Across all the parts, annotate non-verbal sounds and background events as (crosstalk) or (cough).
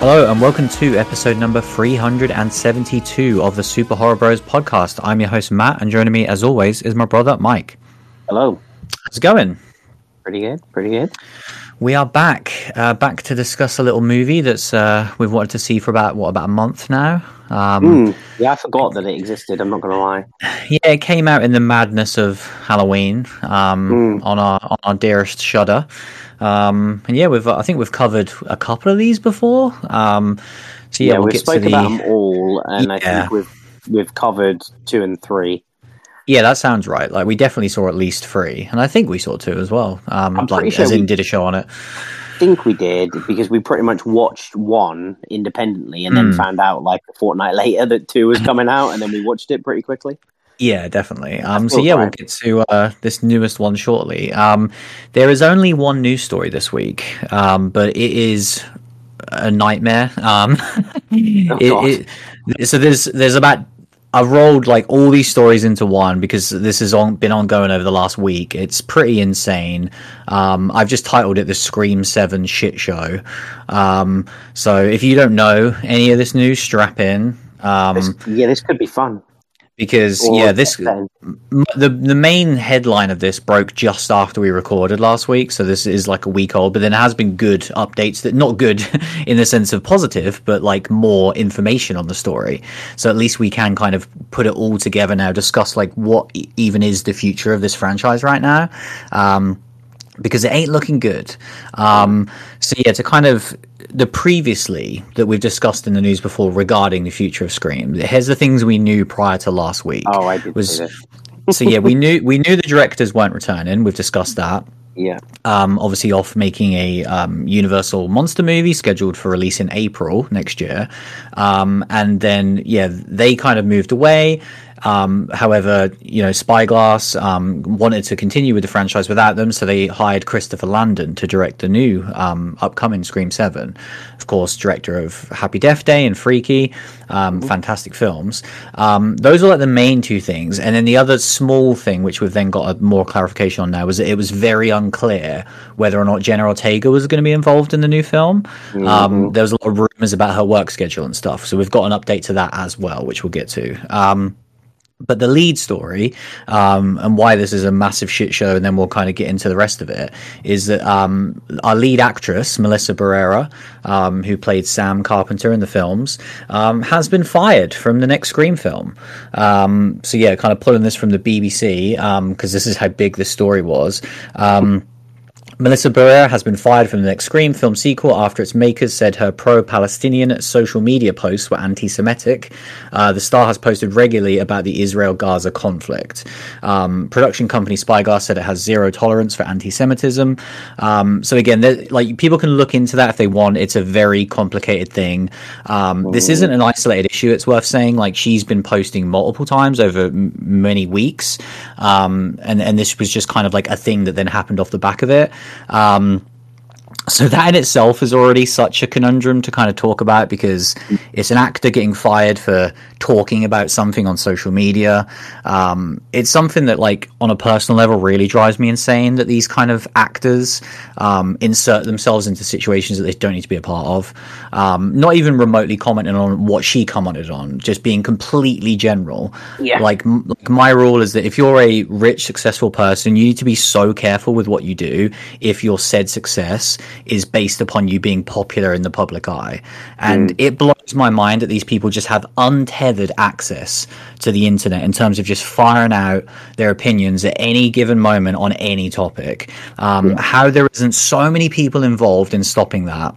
Hello, and welcome to episode number 372 of the Super Horror Bros podcast. I'm your host, Matt, and joining me, as always, is my brother, Mike. Hello. How's it going? Pretty good. Pretty good. We are back, uh, back to discuss a little movie that's uh, we've wanted to see for about what about a month now. Um, Mm, yeah, I forgot that it existed. I'm not going to lie. Yeah, it came out in the madness of Halloween um, Mm. on our on our dearest Shudder, um, and yeah, we've I think we've covered a couple of these before. Um, so yeah, Yeah, we'll we've get to spoken the about them all, and I think we've we've covered two and three. Yeah that sounds right. Like we definitely saw at least three, and I think we saw two as well. Um, I'm like pretty sure as in we- did a show on it. I think we did because we pretty much watched one independently, and then Mm. found out like a fortnight (laughs) later that two was coming out, and then we watched it pretty quickly. Yeah, definitely. Um, so yeah, we'll get to uh, this newest one shortly. Um, there is only one news story this week, um, but it is a nightmare. Um, (laughs) it- it- so there's there's about I rolled like all these stories into one because this has on, been ongoing over the last week. It's pretty insane. Um, I've just titled it the Scream Seven Shit Show. Um, so if you don't know any of this news, strap in. Um, This- yeah, this could be fun. Because Or yeah, this the the main headline of this broke just after we recorded last week, so this is like a week old. But then there has been good updates that not good (laughs) in the sense of positive, but like more information on the story. So at least we can kind of put it all together now, discuss like what even is the future of this franchise right now. Um, because it ain't looking good. Um, so yeah, to kind of the previously that we've discussed in the news before regarding the future of Scream. Here's the things we knew prior to last week. Oh, I did was (laughs) so yeah we knew we knew the directors weren't returning. We've discussed that. Yeah, um, obviously off making a um, universal monster movie scheduled for release in april next year. Um, and then yeah they kind of moved away um, however you know spyglass um, wanted to continue with the franchise without them so they hired christopher landon to direct the new um, upcoming scream 7 of course director of happy death day and freaky um, fantastic films. Um, those are like the main two things. And then the other small thing which we've then got a more clarification on now was that it was very unclear whether or not jenna ortega was going to be involved in the new film. Um, there was a lot of rumors about her work schedule and stuff so we've got an update to that as well which we'll get to. Um, but the lead story um, and why this is a massive shit show, and then we'll kind of get into the rest of it, is that um, our lead actress, Melissa Barrera, um, who played Sam Carpenter in the films, um, has been fired from the next Scream film. Um, so, yeah, kind of pulling this from the BBC, because this is how big the story was. Melissa Barrera has been fired from the next Scream film sequel after its makers said her pro Palestinian social media posts were anti Semitic. Uh, the star has posted regularly about the Israel Gaza conflict. Um, production company Spyglass said it has zero tolerance for anti Semitism. Um, so, again, like people can look into that if they want. It's a very complicated thing. Um, this isn't an isolated issue, it's worth saying. Like, she's been posting multiple times over m- many weeks. Um, and, and this was just kind of like a thing that then happened off the back of it. Um, so that in itself is already such a conundrum to kind of talk about because it's an actor getting fired for talking about something on social media. Um, it's something that, like, on a personal level, really drives me insane that these kind of actors um, insert themselves into situations that they don't need to be a part of. Um, not even remotely commenting on what she commented on, just being completely general. Yeah. Like, m- like my rule is that if you're a rich, successful person, you need to be so careful with what you do if you're said success is based upon you being popular in the public eye. And it blows my mind that these people just have untethered access to the internet in terms of just firing out their opinions at any given moment on any topic. Um, How there isn't so many people involved in stopping that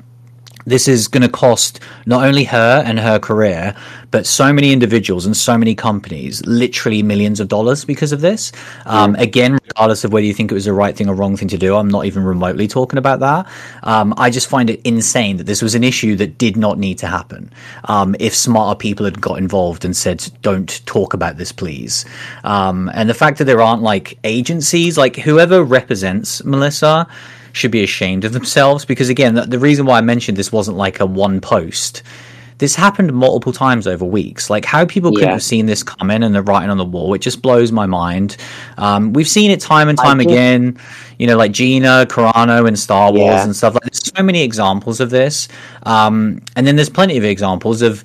this is going to cost not only her and her career, but so many individuals and so many companies literally millions of dollars because of this. Um, Again, regardless of whether you think it was the right thing or wrong thing to do, I'm not even remotely talking about that. Um, I just find it insane that this was an issue that did not need to happen. Um, if smarter people had got involved and said, don't talk about this, please. Um, and the fact that there aren't like agencies, like whoever represents Melissa, should be ashamed of themselves because again the, the reason why i mentioned this wasn't like a one post this happened multiple times over weeks. Like how people couldn't have seen this coming and the writing on the wall it just blows my mind. Um, we've seen it time and time think- again you know like gina carano and star wars Yeah. and stuff. Like this so many examples of this, um, and then there's plenty of examples of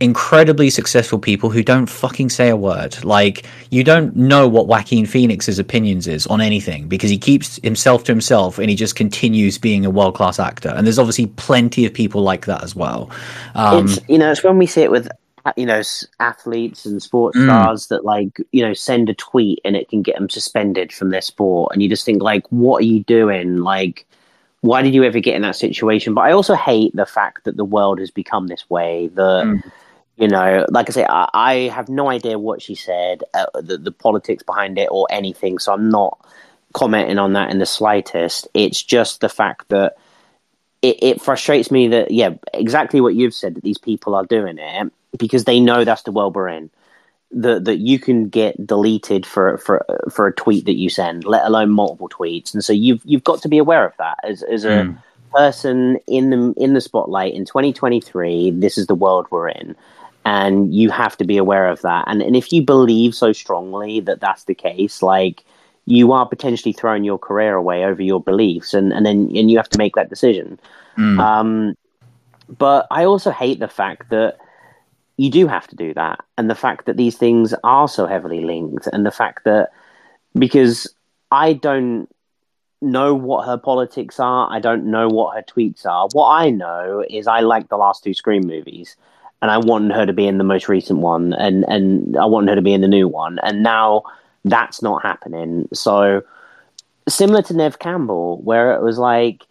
incredibly successful people who don't fucking say a word. Like you don't know what Joaquin Phoenix's opinions is on anything because he keeps himself to himself and he just continues being a world class actor. And there's obviously plenty of people like that as well. Um, it's you know it's when we see it with you know athletes and sports Mm. stars that like you know send a tweet and it can get them suspended from their sport and you just think like what are you doing like why did you ever get in that situation but i also hate the fact that the world has become this way that Mm. You know like i say i, I have no idea what she said uh, the, the politics behind it or anything so i'm not commenting on that in the slightest. It's just the fact that it, it frustrates me that yeah exactly what you've said that these people are doing it because they know that's the world we're in. That that you can get deleted for for for a tweet that you send let alone multiple tweets. And so you've you've got to be aware of that. As as a Mm. person in the in the spotlight in 2023 this is the world we're in and you have to be aware of that and and if you believe so strongly that that's the case like you are potentially throwing your career away over your beliefs and and then and you have to make that decision Mm. um, but I also hate the fact that you do have to do that, and the fact that these things are so heavily linked, and the fact that because I don't know what her politics are, I don't know what her tweets are. What I know is I like the last two Scream movies, and I wanted her to be in the most recent one, and and I wanted her to be in the new one, and now that's not happening. So similar to Nev Campbell, where it was like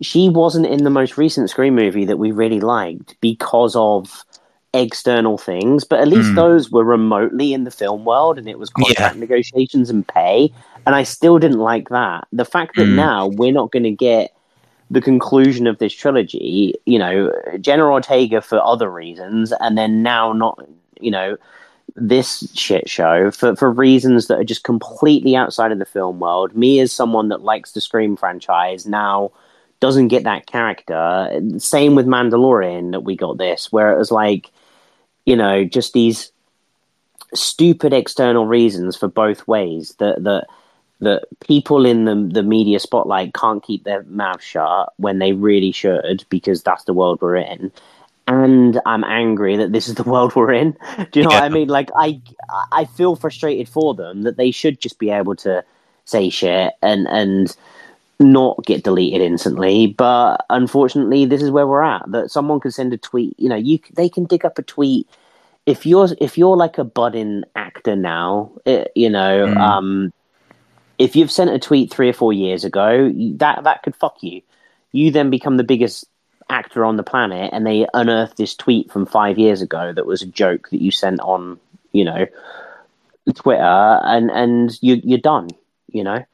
she wasn't in the most recent Scream movie that we really liked because of external things, but at least Mm. those were remotely in the film world and it was contract negotiations and pay. And I still didn't like that. The fact that Mm. now we're not going to get the conclusion of this trilogy, you know, Jenna Ortega for other reasons, and then now not, you know, this shit show for, for reasons that are just completely outside of the film world. Me, as someone that likes the Scream franchise, now doesn't get that character. Same with Mandalorian that we got this, where it was like, you know, just these stupid external reasons for both ways that that that people in the the media spotlight can't keep their mouth shut when they really should because that's the world we're in. And I'm angry that this is the (laughs) world we're in. Do you know what I mean? Like I I feel frustrated for them that they should just be able to say shit and and not get deleted instantly. But unfortunately, this is where we're at. That someone can send a tweet. You know, you they can dig up a tweet. If you're if you're like a budding actor now, it, you know, Mm. um, if you've sent a tweet three or four years ago, that that could fuck you. You then become the biggest actor on the planet, and they unearth this tweet from five years ago that was a joke that you sent on, you know, Twitter, and and you you're done. You know,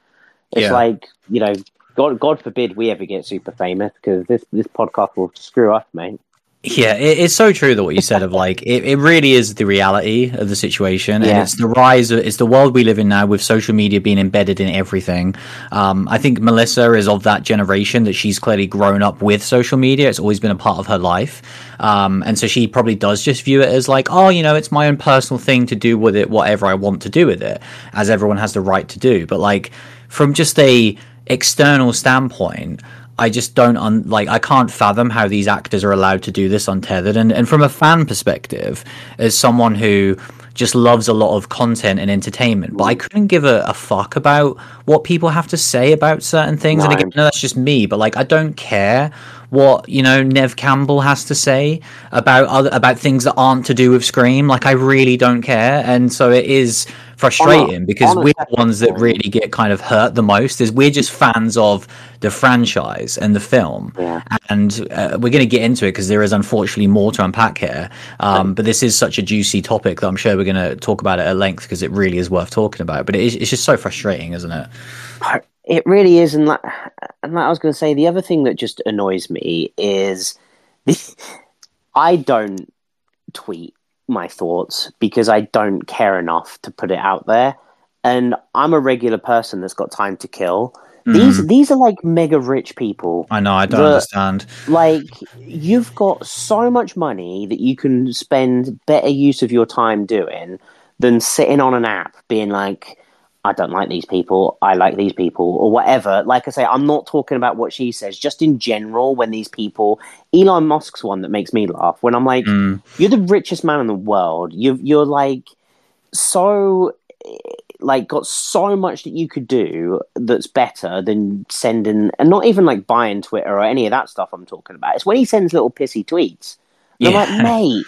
it's Yeah. like you know, God God forbid we ever get super famous because this this podcast will screw up, mate. Yeah, it, it's so true that what you said of like it, it really is the reality of the situation, and it's the rise of it's the world we live in now with social media being embedded in everything. Um, I think Melissa is of that generation that she's clearly grown up with social media. It's always been a part of her life, um, and so she probably does just view it as like, oh, you know, it's my own personal thing to do with it, whatever I want to do with it, as everyone has the right to do. But like from just a external standpoint. I just don't un- like I can't fathom how these actors are allowed to do this untethered and and from a fan perspective as someone who just loves a lot of content and entertainment but I mm. couldn't give a, a fuck about what people have to say about certain things. And again no, that's just me but like I don't care what you know Nev Campbell has to say about other about things that aren't to do with Scream. Like I really don't care. And so it is frustrating because we're the ones that really get kind of hurt the most is we're just fans of the franchise and the film. Yeah. and uh, we're going to get into it because there is unfortunately more to unpack here. Um, but this is such a juicy topic that i'm sure we're going to talk about it at length because it really is worth talking about. But it is, it's just so frustrating isn't it? (sighs) It really is, and like, and like I was going to say, the other thing that just annoys me is (laughs) I don't tweet my thoughts because I don't care enough to put it out there, and I'm a regular person that's got time to kill. Mm-hmm. These these are like mega rich people. i know i don't The- understand Like you've got so much money that you can spend better use of your time doing than sitting on an app being like, I don't like these people, I like these people, or whatever. Like I say, I'm not talking about what she says, just in general, when these people, Elon Musk's one that makes me laugh, when I'm like, Mm. you're the richest man in the world. You're, you're like, so, like, got so much that you could do that's better than sending, and not even like buying Twitter or any of that stuff I'm talking about. It's when he sends little pissy tweets. And I'm Yeah. like, (laughs) mate,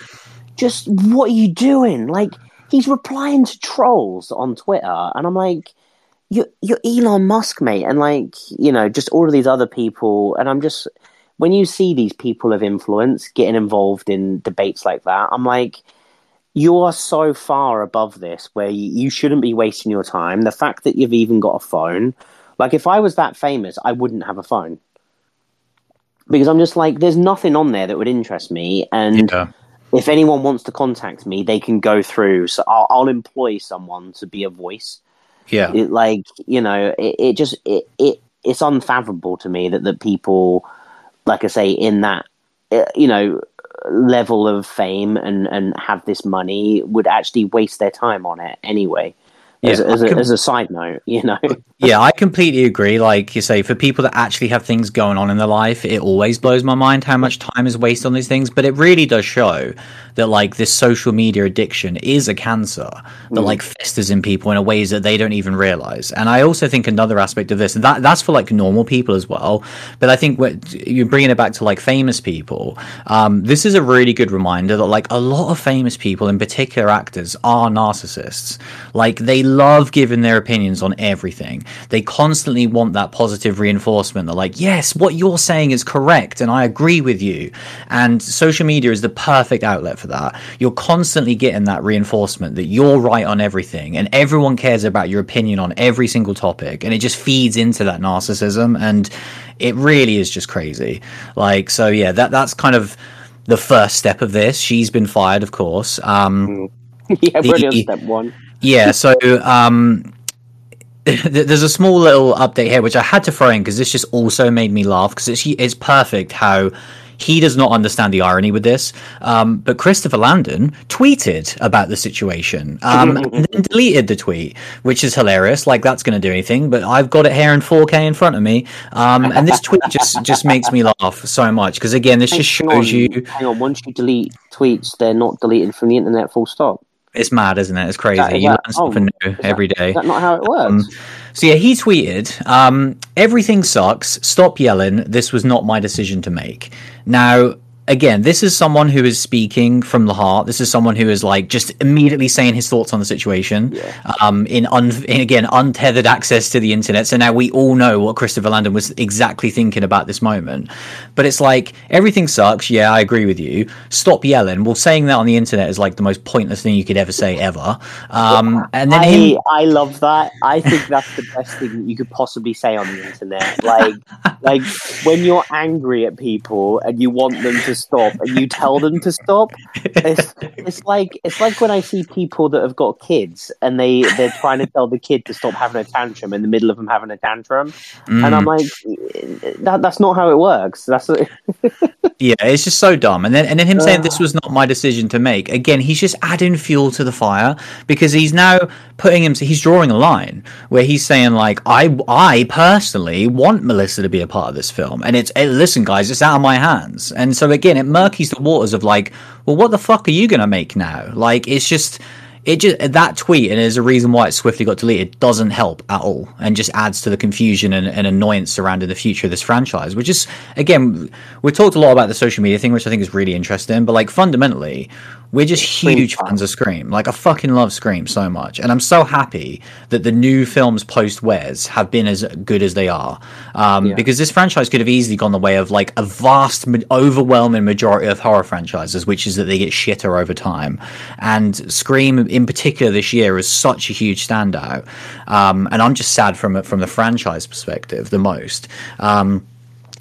just what are you doing? Like, he's replying to trolls on Twitter, and I'm like, you're, you're Elon Musk, mate, and like, you know, just all of these other people, and I'm just, when you see these people of influence getting involved in debates like that, I'm like, you are so far above this where you, you shouldn't be wasting your time. The fact that you've even got a phone, like, if I was that famous, I wouldn't have a phone. Because I'm just like, there's nothing on there that would interest me, and Yeah. If anyone wants to contact me, they can go through. So I'll, I'll employ someone to be a voice. Yeah. It, like you know, it, it just it, it it's unfathomable to me that that people, like I say, in that uh, you know level of fame and and have this money would actually waste their time on it anyway. As, Yeah, as, I a, can- as a side note, (laughs) you know, Yeah, I completely agree. Like you say, for people that actually have things going on in their life, it always blows my mind how much time is wasted on these things. But it really does show that like this social media addiction is a cancer that like festers in people in a ways that they don't even realize. And I also think another aspect of this that that's for like normal people as well. But I think what you're bringing it back to like famous people. Um, this is a really good reminder that like a lot of famous people, in particular actors, are narcissists. Like they love giving their opinions on everything. They constantly want that positive reinforcement. They're like, yes, what you're saying is correct, and I agree with you. And social media is the perfect outlet for that. You're constantly getting that reinforcement that you're right on everything, and everyone cares about your opinion on every single topic, and it just feeds into that narcissism, and it really is just crazy. Like, so yeah, that that's kind of the first step of this. She's been fired, of course. Um, (laughs) yeah, The- step one. Yeah, so um, (laughs) there's a small little update here which I had to throw in because this just also made me laugh because it's it's perfect how he does not understand the irony with this. Um, but Christopher Landon tweeted about the situation um, (laughs) and then deleted the tweet, which is hilarious. Like that's going to do anything, but I've got it here in 4K in front of me, um, and this tweet just (laughs) just makes me laugh so much because again, this just Hang on, shows you hang on. Once you delete tweets, they're not deleted from the internet. Full stop. It's mad, isn't it? It's crazy. That- you that- learn something oh, new is that- every day. Is that not how it works? Um, So yeah, he tweeted, um, "Everything sucks. Stop yelling. This was not my decision to make." Now, again, this is someone who is speaking from the heart. This is someone who is like just immediately saying his thoughts on the situation. Um, in, un- in again untethered access to the internet. So now we all know what Christopher Landon was exactly thinking about this moment. But it's like everything sucks. Yeah, I agree with you. Stop yelling. Well, saying that on the internet is like the most pointless thing you could ever say ever. Um, and then I him. I love that. I think that's the best thing you could possibly say on the internet. Like like when you're angry at people and you want them to stop and you tell them to stop. It's, (laughs) it's like it's like when I see people that have got kids and they they're trying to tell the kid to stop having a tantrum in the middle of them having a tantrum, and Mm. I'm like, that, that's not how it works. That's (laughs) Yeah, it's just so dumb. And then and then him saying this was not my decision to make. Again, he's just adding fuel to the fire because he's now putting him he's drawing a line where he's saying like I I personally want Melissa to be a part of this film. And it's hey, listen guys, it's out of my hands. And so again, it murkies the waters of like, well what the fuck are you going to make now? Like it's just it just that tweet and there's a reason why it swiftly got deleted doesn't help at all and just adds to the confusion and, and annoyance surrounding the future of this franchise which is again we talked a lot about the social media thing which i think is really interesting but like fundamentally we're just huge fans. fans of scream. Like i fucking love scream so much. And i'm so happy that the new films post Wes have been as good as they are. Um, Yeah. because this franchise could have easily gone the way of like a vast overwhelming majority of horror franchises which is that they get shitter over time. And scream in particular this year is such a huge standout. Um, and i'm just sad from from the franchise perspective the most. Um,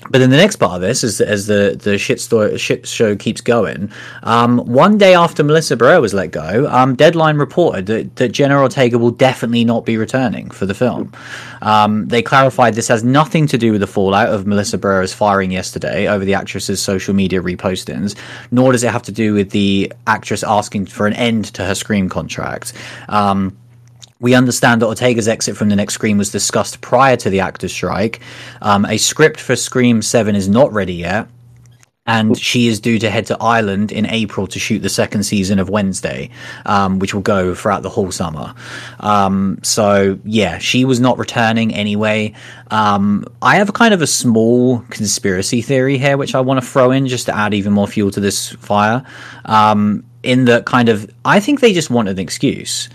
but then the next part of this is as the the shit story shit show keeps going. Um, one day after Melissa Barrera was let go, um, Deadline reported that, that Jenna Ortega will definitely not be returning for the film. Um, they clarified this has nothing to do with the fallout of Melissa Barrera's firing yesterday over the actress's social media repostings, nor does it have to do with the actress asking for an end to her Scream contract. Um, we understand that Ortega's exit from the next Scream was discussed prior to the actors' strike. Um, a script for Scream 7 is not ready yet. And she is due to head to Ireland in April to shoot the second season of Wednesday, um, which will go throughout the whole summer. Um, so, yeah, she was not returning anyway. Um, I have kind of a small conspiracy theory here, which I want to throw in just to add even more fuel to this fire. Um, in that kind of, I think they just wanted an excuse.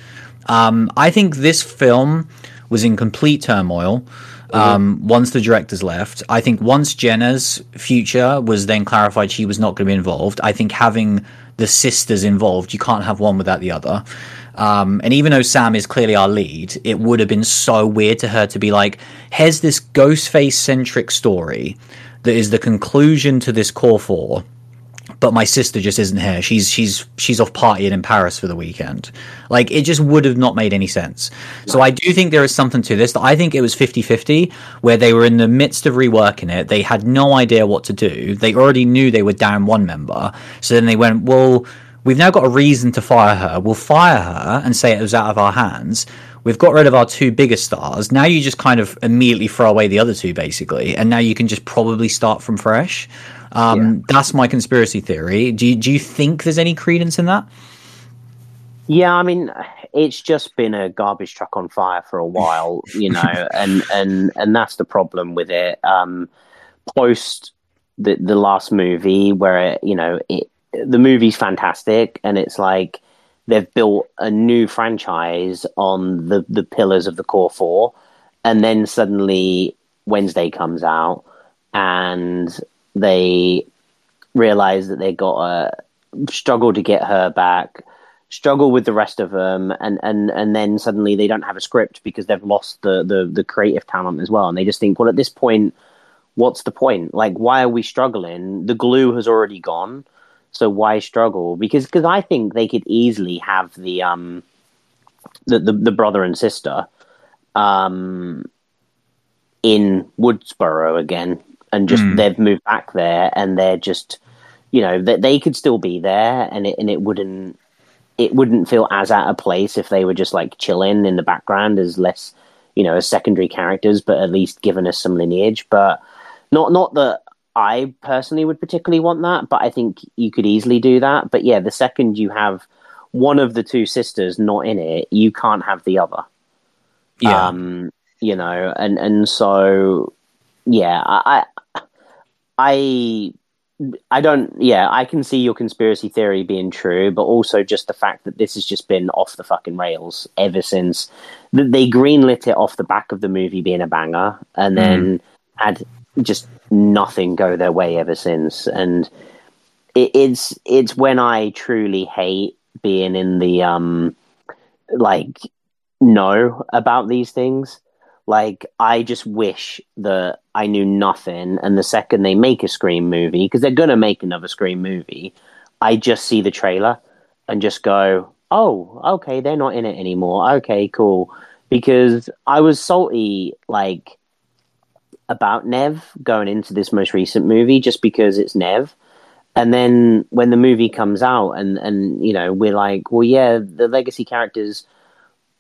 Um, I think this film was in complete turmoil. Um, mm-hmm. once the directors left, I think once Jenna's future was then clarified, she was not going to be involved. I think having the sisters involved, you can't have one without the other. Um, and even though Sam is clearly our lead, it would have been so weird to her to be like, here's this Ghostface centric story that is the conclusion to this core four but my sister just isn't here. She's she's she's off partying in Paris for the weekend. Like it just would have not made any sense. So I do think there is something to this. I think it was 50-50 where they were in the midst of reworking it. They had no idea what to do. They already knew they were down one member. So then they went, "Well, we've now got a reason to fire her. We'll fire her and say it was out of our hands." We've got rid of our two biggest stars. Now you just kind of immediately throw away the other two, basically, and now you can just probably start from fresh. Um, yeah. That's my conspiracy theory. Do you, do you think there's any credence in that? Yeah, I mean, it's just been a garbage truck on fire for a while, you know, (laughs) and and and that's the problem with it. Um, post the the last movie, where it, you know, it, the movie's fantastic, and it's like they've built a new franchise on the the pillars of the core four, and then suddenly Wednesday comes out, and they realize that they got a struggle to get her back, struggle with the rest of them, and and and then suddenly they don't have a script because they've lost the the the creative talent as well, and they just think, well, at this point, what's the point? Like, why are we struggling? The glue has already gone, so why struggle? Because because I think they could easily have the um the the, the brother and sister um in Woodsboro again and just mm. they've moved back there and they're just you know that they, they could still be there and it and it wouldn't it wouldn't feel as out of place if they were just like chilling in the background as less you know as secondary characters but at least giving us some lineage. But not not that I personally would particularly want that but I think you could easily do that. But yeah the second you have one of the two sisters not in it you can't have the other. Yeah. Um you know and and so yeah I I I don't. Yeah, I can see your conspiracy theory being true, but also just the fact that this has just been off the fucking rails ever since they greenlit it off the back of the movie being a banger, and then mm. had just nothing go their way ever since. And it, it's it's when I truly hate being in the um like know about these things like, I just wish that I knew nothing. And the second they make a Scream movie, because they're going to make another Scream movie, I just see the trailer and just go, oh, okay, they're not in it anymore. Okay, cool. Because I was salty, like, about Nev going into this most recent movie just because it's Nev. And then when the movie comes out and, and you know, we're like, well, yeah, the legacy characters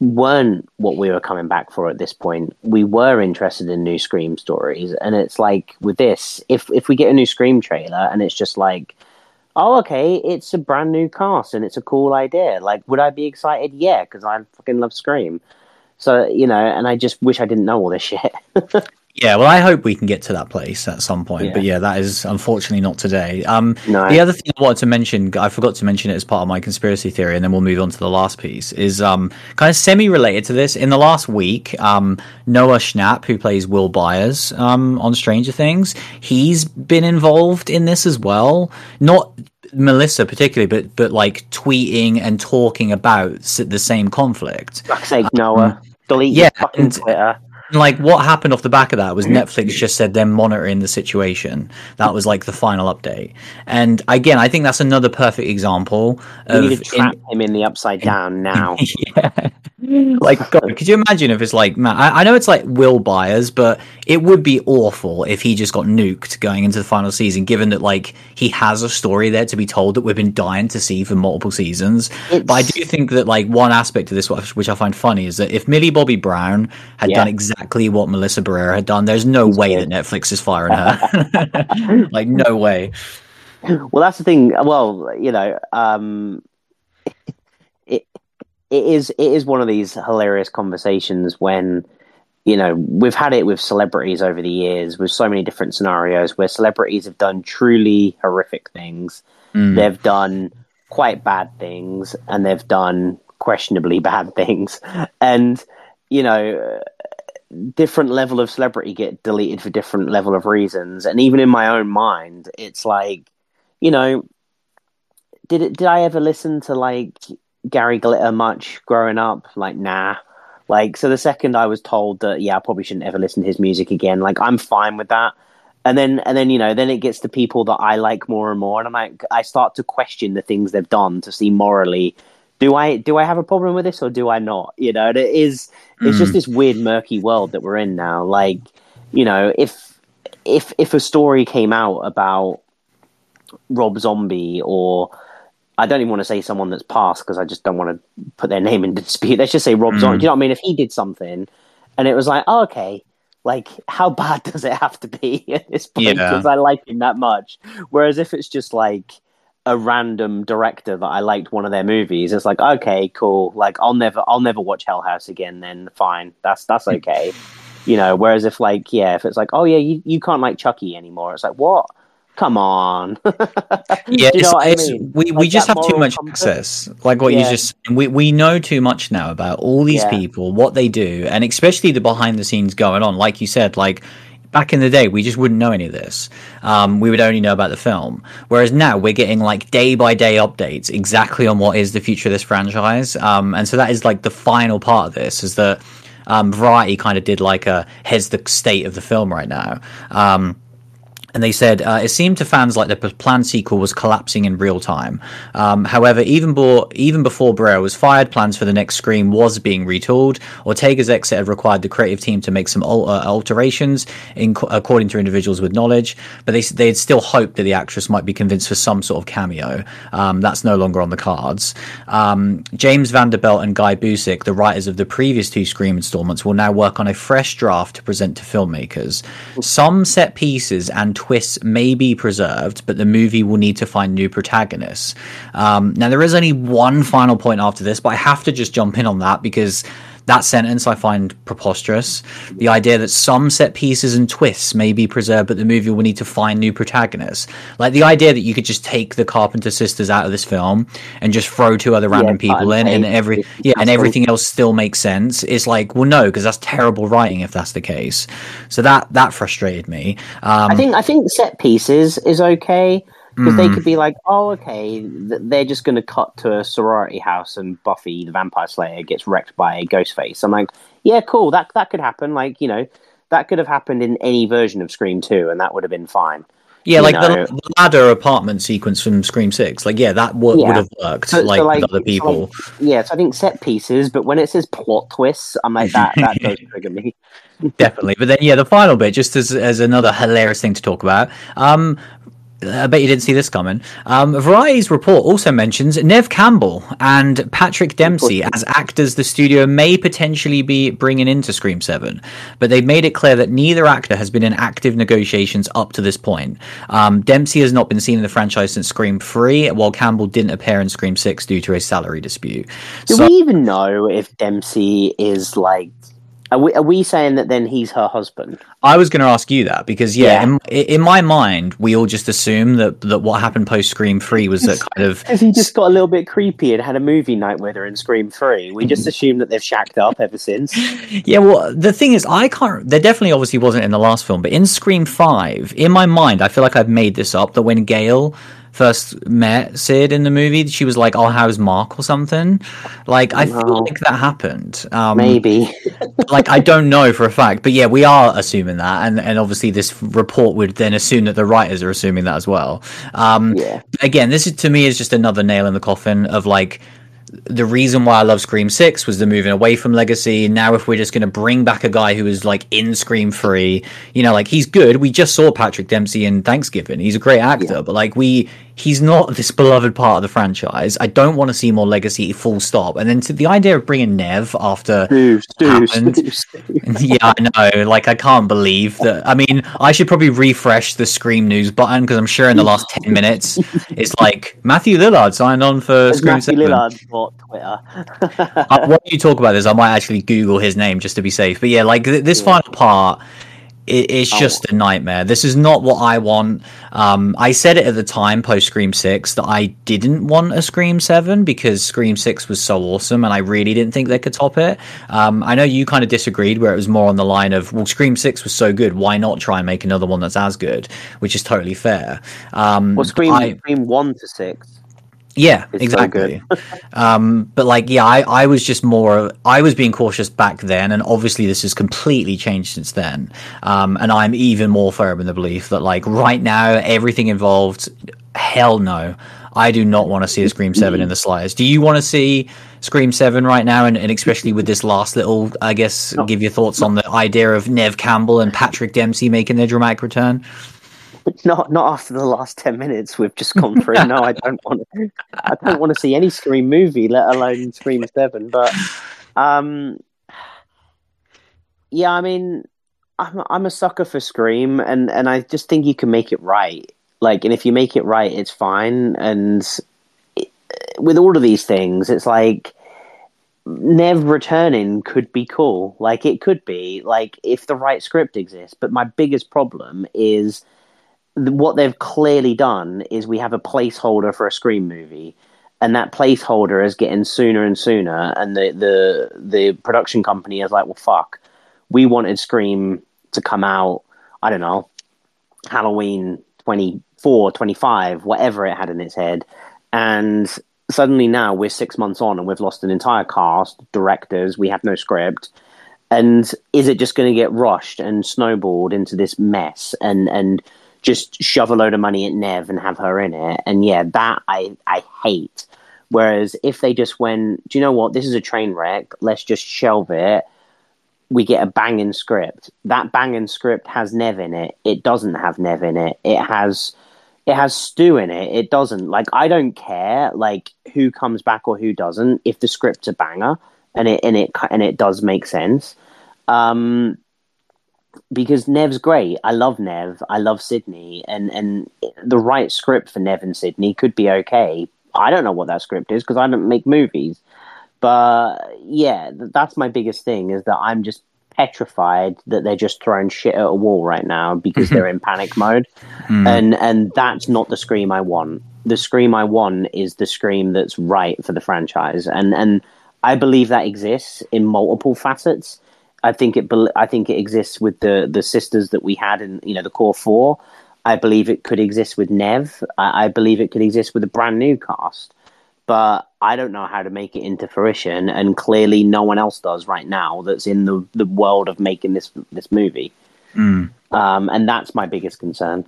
weren't what we were coming back for at this point. We were interested in new Scream stories, and it's like with this, if if we get a new Scream trailer and it's just like, oh, okay, it's a brand new cast and it's a cool idea. Like, would I be excited? Yeah, because I fucking love Scream. So you know, and I just wish I didn't know all this shit. (laughs) Yeah, well, I hope we can get to that place at some point. Yeah. But yeah, that is unfortunately not today. Um, no. The other thing I wanted to mention, I forgot to mention it as part of my conspiracy theory, and then we'll move on to the last piece, is um, kind of semi related to this. In the last week, um, Noah Schnapp, who plays Will Byers um, on Stranger Things, he's been involved in this as well. Not Melissa particularly, but but like tweeting and talking about the same conflict. Fuck's sake, Noah. Um, Delete yeah, and, Twitter like what happened off the back of that was Netflix just said they're monitoring the situation. That was like the final update. And again, I think that's another perfect example We of need to trap in- him in the upside (laughs) down now. yeah. Like, God, could you imagine if it's like, man, I, I know it's like Will Byers, but it would be awful if he just got nuked going into the final season, given that, like, he has a story there to be told that we've been dying to see for multiple seasons. But I do think that, like, one aspect of this, which which I find funny, is that if Millie Bobby Brown had Yeah. done exactly what Melissa Barrera had done, there's no way that Netflix is firing her. (laughs) like, no way. Well, that's the thing. Well, you know, um, it it is it is one of these hilarious conversations when you know we've had it with celebrities over the years with so many different scenarios where celebrities have done truly horrific things. Mm. They've done quite bad things, and they've done questionably (laughs) bad things, and you know. Different level of celebrity get deleted for different level of reasons, and even in my own mind, it's like you know, did it? Did I ever listen to like Gary Glitter much growing up? Like, nah. Like, so the second I was told that, yeah, I probably shouldn't ever listen to his music again. Like, I'm fine with that. And then, and then, you know, then it gets to people that I like more and more, and I'm like, I start to question the things they've done to see morally. Do I do I have a problem with this or do I not? You know, it is it's just hmm. this weird murky world that we're in now. Like, you know, if if if a story came out about Rob Zombie or I don't even want to say someone that's passed because I just don't want to put their (laughs) name in dispute. Let's just say Rob Zombie. Hmm. Do you know what I mean? If he did something and it was like, oh, okay, like how (laughs) bad does it have to be at this point? Yeah. Because I like him that much. Whereas if it's just like a random director that I liked one of their movies, it's like, okay, cool. Like I'll never, I'll never watch Hell House again. Then fine, that's that's hmm. okay. you know. Whereas if like, yeah, if it's like, oh yeah, you, you can't like Chucky anymore. It's like what? Come on. (laughs) yeah, you it's, know I mean? we, we just have too much compass. access. Like what you Yeah. just we we know too much now about all these Yeah. people, what they do, and especially the behind the scenes going on. Like you said, like back in the day, we just wouldn't know any of this. Um, we would only know about the film. Whereas now we're getting like day by day updates exactly on what is the future of this franchise. Um, and so that is like the final part of this is that um, Variety kind of did like a here's the state of the film right now. Um, and they said uh, it seemed to fans like the planned sequel was collapsing in real time. Um, however, even, bo- even before Barrera was fired, plans for the next Scream was being retooled. Ortega's exit had required the creative team to make some al- uh, alterations, in- according to individuals with knowledge. But they they had still hoped that the actress might be convinced for some sort of cameo. Um, that's no longer on the cards. Um, James Vanderbilt and Guy Busick, the writers of the previous two Scream installments, will now work on a fresh draft to present to filmmakers. Some set pieces and twists may be preserved, but the movie will need to find new protagonists. Um, now, there is only one final point after this, but I have to just jump in on that because that sentence I find preposterous. The idea that some set pieces and twists may be preserved, but the movie will need to find new protagonists. Like the idea that you could just take the Carpenter sisters out of this film and just throw two other random cut people in, and and every yeah, and everything else still makes sense. It's like, well, no, because that's terrible writing if that's the case. So that that frustrated me. Um, I think I think set pieces is okay because Hmm. they could be like, oh, okay, they're just going to cut to a sorority house and Buffy the Vampire Slayer gets wrecked by a Ghostface. I'm like, yeah, cool, that that could happen. Like, you know, that could have happened in any version of Scream Two, and that would have been fine. yeah, you like the, the ladder apartment sequence from Scream Six. Like, yeah, that w- Yeah. would have worked. So- so, like, like, with other so, people. like, yeah, so I think set pieces, but when it says plot twists, I'm like, that that (laughs) does trigger me. definitely. But then, yeah, the final bit, just as as another hilarious thing to talk about. Um, I bet you didn't see this coming. Um, Variety's report also mentions Nev Campbell and Patrick Dempsey as actors the studio may potentially be bringing into Scream 7, but they've made it clear that neither actor has been in active negotiations up to this point. Um, Dempsey has not been seen in the franchise since Scream 3, while Campbell didn't appear in Scream 6 due to a salary dispute. Do So- we even know if Dempsey is like? Are we, are we saying that then he's her husband? I was going to ask you that because yeah, Yeah. In, in my mind, we all just assume that that what happened post Scream Three was that (laughs) kind of Because he just got a little bit creepy and had a movie night with her in Scream 3. We just (laughs) assume that they've shacked up ever since. yeah. Well, the thing is, I can't. There definitely obviously wasn't in the last film, but in Scream Five, in my mind, I feel like I've made this up that when Gail first met Sid in the movie, she was like, "Oh, how's Mark?" or something. Like, I feel Oh. like that happened. Um, Maybe. (laughs) like I don't know for a fact, but yeah, we are assuming that, and and obviously this report would then assume that the writers are assuming that as well. Um, Yeah. Again, this is to me is just another nail in the coffin of like the reason why I love Scream Six was the moving away from Legacy. Now, if we're just going to bring back a guy who is like in Scream Three, you know, like he's good. We just saw Patrick Dempsey in Thanksgiving. He's a great actor, Yeah. but like we, he's not this beloved part of the franchise. I don't want to see more Legacy. Full stop. And then to the idea of bringing Nev after happened. (laughs) Yeah, I know. Like, I can't believe that. I mean, I should probably refresh the Scream News button because I'm sure in the last 10 minutes (laughs) it's like Matthew Lillard signed on for Scream Matthew 7. Lillard bought Twitter? (laughs) Uh, while you talk about this, I might actually Google his name just to be safe. But yeah, like th- this final part. It, it's Oh. just a nightmare. This is not what I want. Um, I said it at the time, post Scream Six, that I didn't want a Scream Seven because Scream Six was so awesome, and I really didn't think they could top it. Um, I know you kind of disagreed, where it was more on the line of, "Well, Scream Six was so good, why not try and make another one that's as good?" Which is totally fair. Um, well, Scream, I- Scream 1 to 6. Yeah, It's so exactly. (laughs) um, but like, yeah, I, I was just more, I was being cautious back then, and obviously this has completely changed since then. Um, and I'm even more firm in the belief that like right now, everything involved, hell no, I do not want to see a Scream Seven in the slightest. Do you want to see Scream Seven right now, and, and especially with this last little, I guess, give your thoughts on the idea of Nev Campbell and Patrick Dempsey making their dramatic return? (laughs) Not not after the last ten minutes we've just gone through. no, I don't want to. I don't want to see any Scream movie, let alone Scream Seven. But um, yeah, I mean, I'm I'm a sucker for Scream, and and I just think you can make it right. Like, and if you make it right, it's fine. And it, with all of these things, it's like Nev returning could be cool. Like, it could be like if the right script exists. But my biggest problem is what they've clearly done is we have a placeholder for a Scream movie, and that placeholder is getting sooner and sooner. And the the the production company is like, well, fuck, we wanted Scream to come out. I don't know, Halloween 24, 25, whatever it had in its head, and suddenly now we're six months on and we've lost an entire cast, directors, we have no script. And is it just going to get rushed and snowballed into this mess and, and just shove a load of money at Nev and have her in it? And yeah, that I, I hate. Whereas if they just went, do you know what? This is a train wreck. Let's just shelve it. We get a banging script. That banging script has Nev in it. It doesn't have Nev in it. It has it has Stu in it. It doesn't. Like I don't care like who comes back or who doesn't if the script's a banger and it and it and it does make sense. Um because Nev's great. I love Nev. I love Sidney and and the right script for Nev and Sidney could be okay. I don't know what that script is because I don't make movies. But yeah, that's my biggest thing is that I'm just petrified that they're just throwing shit at a wall right now because they're in (laughs) panic mode Mm. and and that's not the scream I want. The scream I want is the scream that's right for the franchise, and and I believe that exists in multiple facets. I think it. I think it exists with the the sisters that we had in you know the core four. I believe it could exist with Nev. I, I believe it could exist with a brand new cast, but I don't know how to make it into fruition, and clearly no one else does right now. That's in the the world of making this this movie, Mm. um, and that's my biggest concern.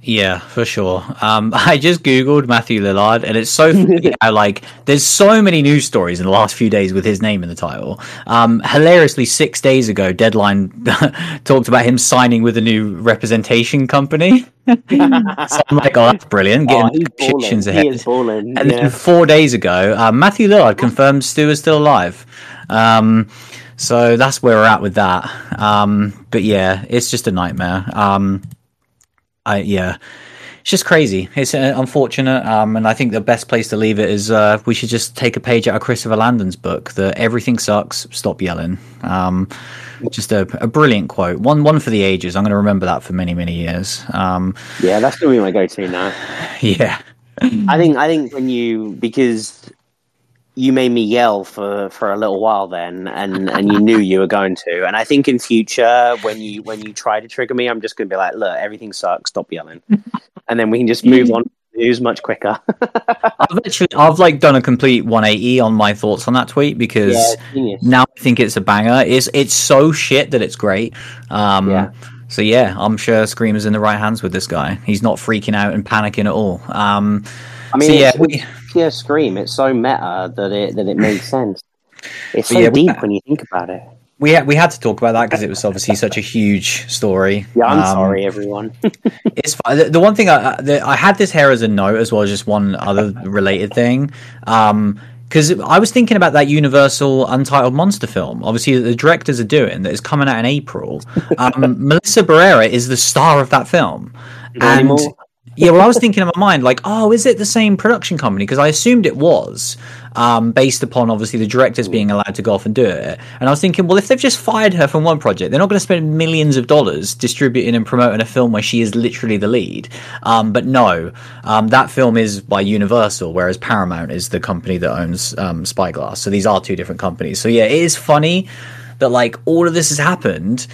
Yeah, for sure. Um, (laughs) I just googled Matthew Lillard, and it's so funny (laughs) how like there's so many news stories in the last few days with his name in the title. Um, hilariously, six days ago, Deadline (laughs) talked about him signing with a new representation company. so I'm like, oh, that's brilliant, Oh, getting he's balling. predictions He ahead. is balling. And yeah. then four days ago, uh, Matthew Lillard confirmed Stu is still alive. Um, so that's where we're at with that. Um, but yeah, it's just a nightmare. I yeah, it's just crazy. It's uh, unfortunate, um, and I think the best place to leave it is uh, we should just take a page out of Christopher Landon's book. That everything sucks. Stop yelling. Um, just a, a brilliant quote. One one for the ages. I'm going to remember that for many many years. Um, yeah, that's gonna be my go-to now. (sighs) yeah. I think I think when you because you made me yell for for a little while then, and and you knew you were going to, and I think in future when you when you try to trigger me, I'm just gonna be like, look, everything sucks. Stop yelling, and then we can just move on to news much quicker. (laughs) I've actually, I've like done a complete 180 on my thoughts on that tweet because Yeah, now I think it's a banger. It's it's so shit that it's great. Um, Yeah. So yeah, I'm sure Screamer's in the right hands with this guy. He's not freaking out and panicking at all. Um, I mean, so yeah, we, pure scream. It's so meta that it that it makes sense. It's so Yeah, we- deep when you think about it. we had, we had to talk about that because it was obviously such a huge story. Yeah, I'm Um, sorry, everyone. (laughs) It's fine. The, the one thing I, I- the, I had this here as a note as well as just one other related thing. because I was thinking about that Universal Untitled Monster film. Obviously, that the directors are doing that is coming out in April. Um, (laughs) Melissa Barrera is the star of that film, and. Yeah, well, I was thinking in my mind like, oh, is it the same production company? Because I assumed it was, um, based upon obviously the directors being allowed to go off and do it. And I was thinking, well, if they've just fired her from one project, they're not going to spend millions of dollars distributing and promoting a film where she is literally the lead. Um, but no, um, that film is by Universal, whereas Paramount is the company that owns um, Spyglass. So these are two different companies. So yeah, it is funny that like all of this has happened.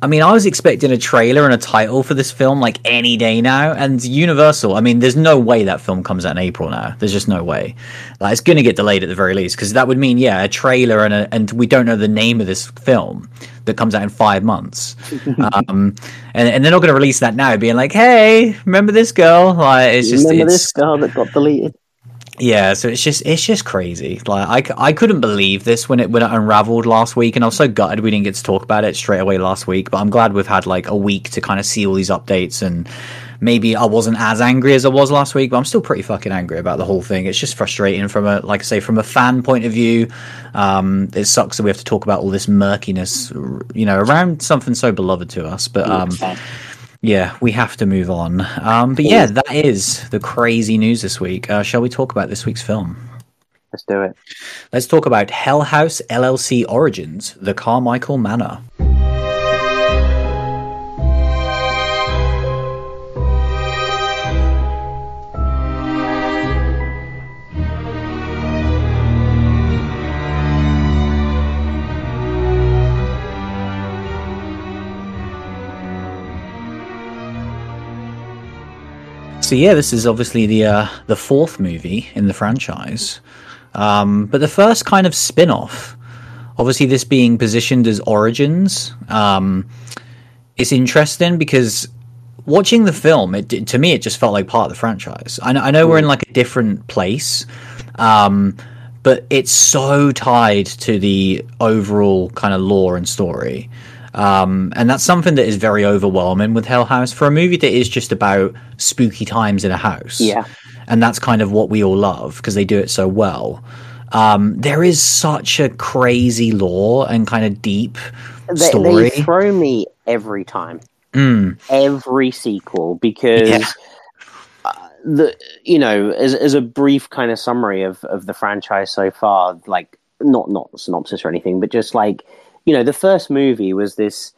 I mean, I was expecting a trailer and a title for this film like any day now, and Universal. I mean, there's no way that film comes out in April now. There's just no way. Like, it's going to get delayed at the very least because that would mean, yeah, a trailer and a, and we don't know the name of this film that comes out in five months. (laughs) um, and, and they're not going to release that now, being like, "Hey, remember this girl?" Like, it's just Remember it's, this girl that got deleted? Yeah, so it's just it's just crazy. Like I, I couldn't believe this when it when it unraveled last week, and I was so gutted we didn't get to talk about it straight away last week. But I'm glad we've had like a week to kind of see all these updates, and maybe I wasn't as angry as I was last week, but I'm still pretty fucking angry about the whole thing. It's just frustrating from a like I say from a fan point of view. Um, it sucks that we have to talk about all this murkiness, you know, around something so beloved to us. But um, yeah, we have to move on. Um, but yeah, that is the crazy news this week. Uh, shall we talk about this week's film? Let's do it. Let's talk about Hell House LLC Origins, The Carmichael Manor. So yeah, this is obviously the uh, the fourth movie in the franchise, um, but the first kind of spin-off. Obviously, this being positioned as Origins, um, it's interesting because watching the film, it to me it just felt like part of the franchise. I know, I know we're in like a different place, um, but it's so tied to the overall kind of lore and story. Um, and that's something that is very overwhelming with Hell House for a movie that is just about spooky times in a house. Yeah. And that's kind of what we all love because they do it so well. Um, there is such a crazy lore and kind of deep They, story. they throw me every time, every sequel, because Yeah. uh, the you know, as as a brief kind of summary of of the franchise so far, like not not synopsis or anything, but just like you know, the first movie was this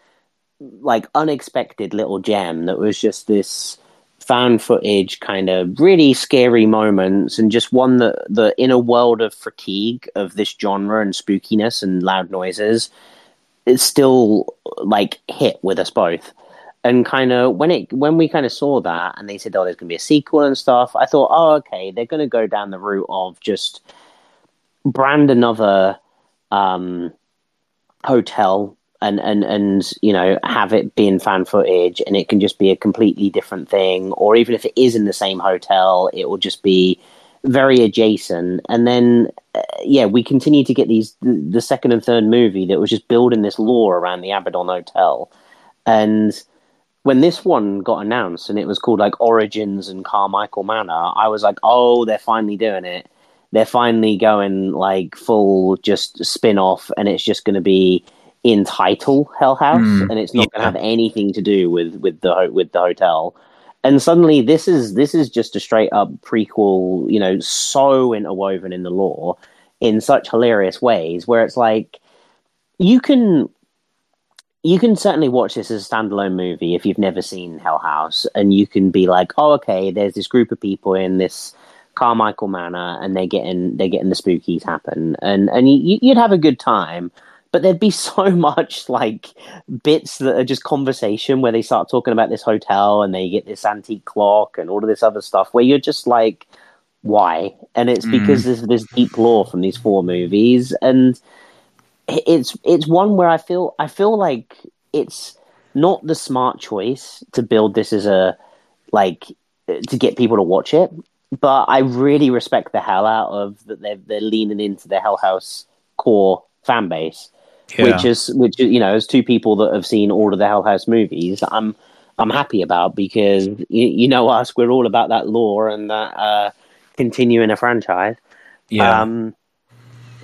like unexpected little gem that was just this found footage kind of really scary moments and just one that the in a world of fatigue of this genre and spookiness and loud noises it still like hit with us both. And kind of when it when we kind of saw that and they said oh there's going to be a sequel and stuff i thought oh okay they're going to go down the route of just brand another um hotel and and and you know have it be in found footage and it can just be a completely different thing. Or even if it is in the same hotel it will just be very adjacent. And then uh, yeah we continue to get these the, the second and third movie that was just building this lore around the abaddon hotel. And when this one got announced and it was called like origins and carmichael manor i was like oh they're finally doing it they're finally going like full just spin off and it's just going to be in title Hell House Mm, and it's not yeah. going to have anything to do with with the with the hotel and suddenly this is this is just a straight up prequel you know so interwoven in the lore in such hilarious ways where it's like you can you can certainly watch this as a standalone movie if you've never seen Hell House, and you can be like, "Oh, okay, there's this group of people in this Carmichael Manor, and they're getting they're getting the spookies happen," and and you, you'd have a good time. but there'd be (laughs) so much like bits that are just conversation where they start talking about this hotel and they get this antique clock and all of this other stuff where you're just like, why? And it's Mm. because there's this deep lore from these four movies, and it's it's one where I feel I feel like it's not the smart choice to build this as a like to get people to watch it. But I really respect the hell out of that they're they're leaning into the Hell House core fan base, which is which is, you know as two people that have seen all of the Hell House movies, I'm I'm happy about because you, you know us, we're all about that lore and that uh, continuing a franchise. yeah. Um,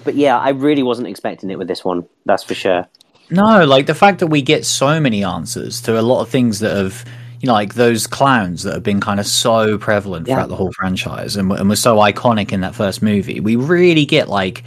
but yeah, I really wasn't expecting it with this one. That's for sure. No, like the fact that we get so many answers to a lot of things that have, you know, like those clowns that have been kind of so prevalent Yeah. throughout the whole franchise and, and were so iconic in that first movie. We really get like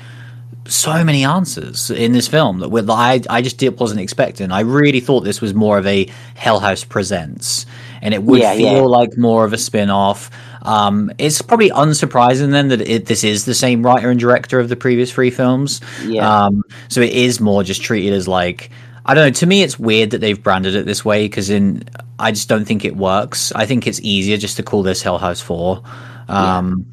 so many answers in this film that, that I, I just did, wasn't expecting. I really thought this was more of a Hell House Presents, and it would Yeah, feel yeah. like more of a spin off. Um, it's probably unsurprising then that it, this is the same writer and director of the previous three films. Yeah. Um, so it is more just treated as like I don't know. To me, it's weird that they've branded it this way because in I just don't think it works. I think it's easier just to call this Hell House Four. Um,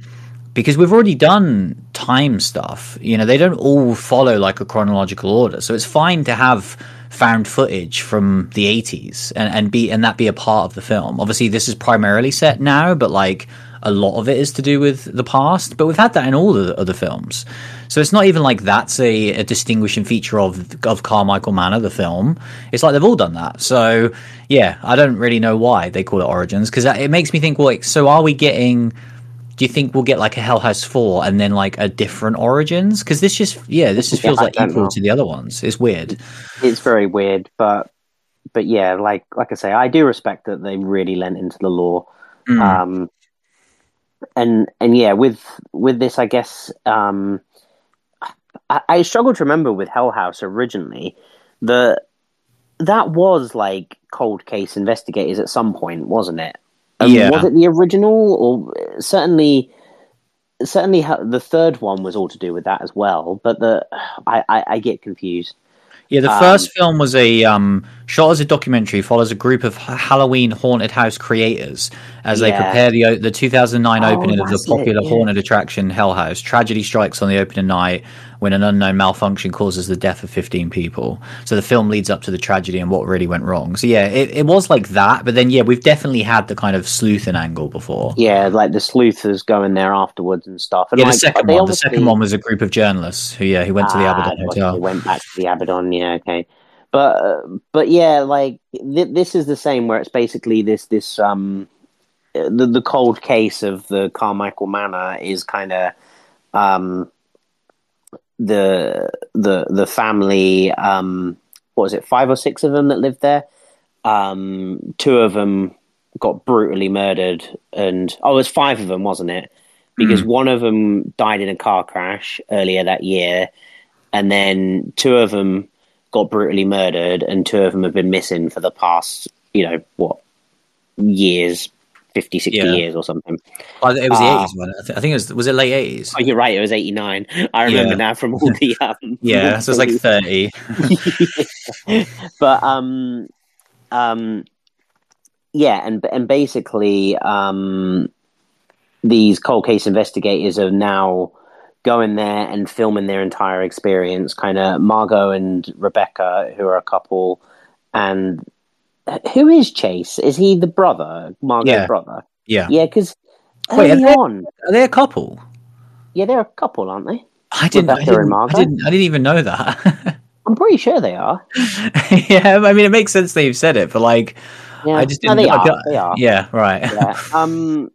Because we've already done time stuff, you know, they don't all follow like a chronological order. So it's fine to have found footage from the 80s and, and be and that be a part of the film. Obviously, this is primarily set now, but like a lot of it is to do with the past. But we've had that in all the other films, so it's not even like that's a, a distinguishing feature of of Carmichael Manor, the film. It's like they've all done that. So yeah, I don't really know why they call it Origins because it makes me think. Well, like, so are we getting? Do you think we'll get like a Hell House Four and then like a different Origins? Because this just yeah, this just feels I like equal know. to the other ones. It's weird. it's very weird, but but yeah, like like I say, I do respect that they really lent into the lore. Mm. Um, and and yeah, with with this, I guess um, I, I struggle to remember with Hell House originally that that was like cold case investigators at some point, wasn't it? Um, Yeah. Was it the original, or certainly? Certainly, the third one was all to do with that as well. But the (sighs) I, I, I get confused. Yeah, the Um, first film was a um, shot as a documentary, follows a group of Halloween haunted house creators as they prepare the the 2009 Oh, opening of the that's it, popular yeah. haunted attraction Hell House. Tragedy strikes on the opening night when an unknown malfunction causes the death of 15 people. So the film leads up to the tragedy and what really went wrong. So yeah, it, it was like that, but then yeah, we've definitely had the kind of sleuthing angle before. Yeah, like the sleuthers going there afterwards and stuff. And Yeah, like, the second one. The second one was a group of journalists who, yeah, who went to the Ah, Abaddon Hotel. They went back to the Abaddon. Yeah, okay. But uh, but yeah, like th- this is the same where it's basically this this um the the cold case of the Carmichael Manor is kind of um the the the family um what was it five or six of them that lived there? Um two of them got brutally murdered and oh it was five of them wasn't it? Because one of them died in a car crash earlier that year and then two of them got brutally murdered and two of them have been missing for the past you know what years 50 60 Yeah. years or something Oh, it was the Ah. 80s one. I, th- I think it was, was it late 80s? oh you're right it was 89 i remember Yeah. now from all the um, (laughs) Yeah, so it's like (laughs) 30. (laughs) but um um yeah and and basically um these cold case investigators are now going there and filming their entire experience kind of margot and rebecca who are a couple and who is chase is he the brother margot's Yeah. brother Yeah. yeah because Wait, early are they- on Are they a couple? yeah they're a couple aren't they I didn't, I didn't, I didn't, I didn't even know that. (laughs) i'm pretty sure they are (laughs) yeah, I mean, it makes sense that you've said it, but like, yeah I just didn't they I are they are Yeah, right. yeah. Um,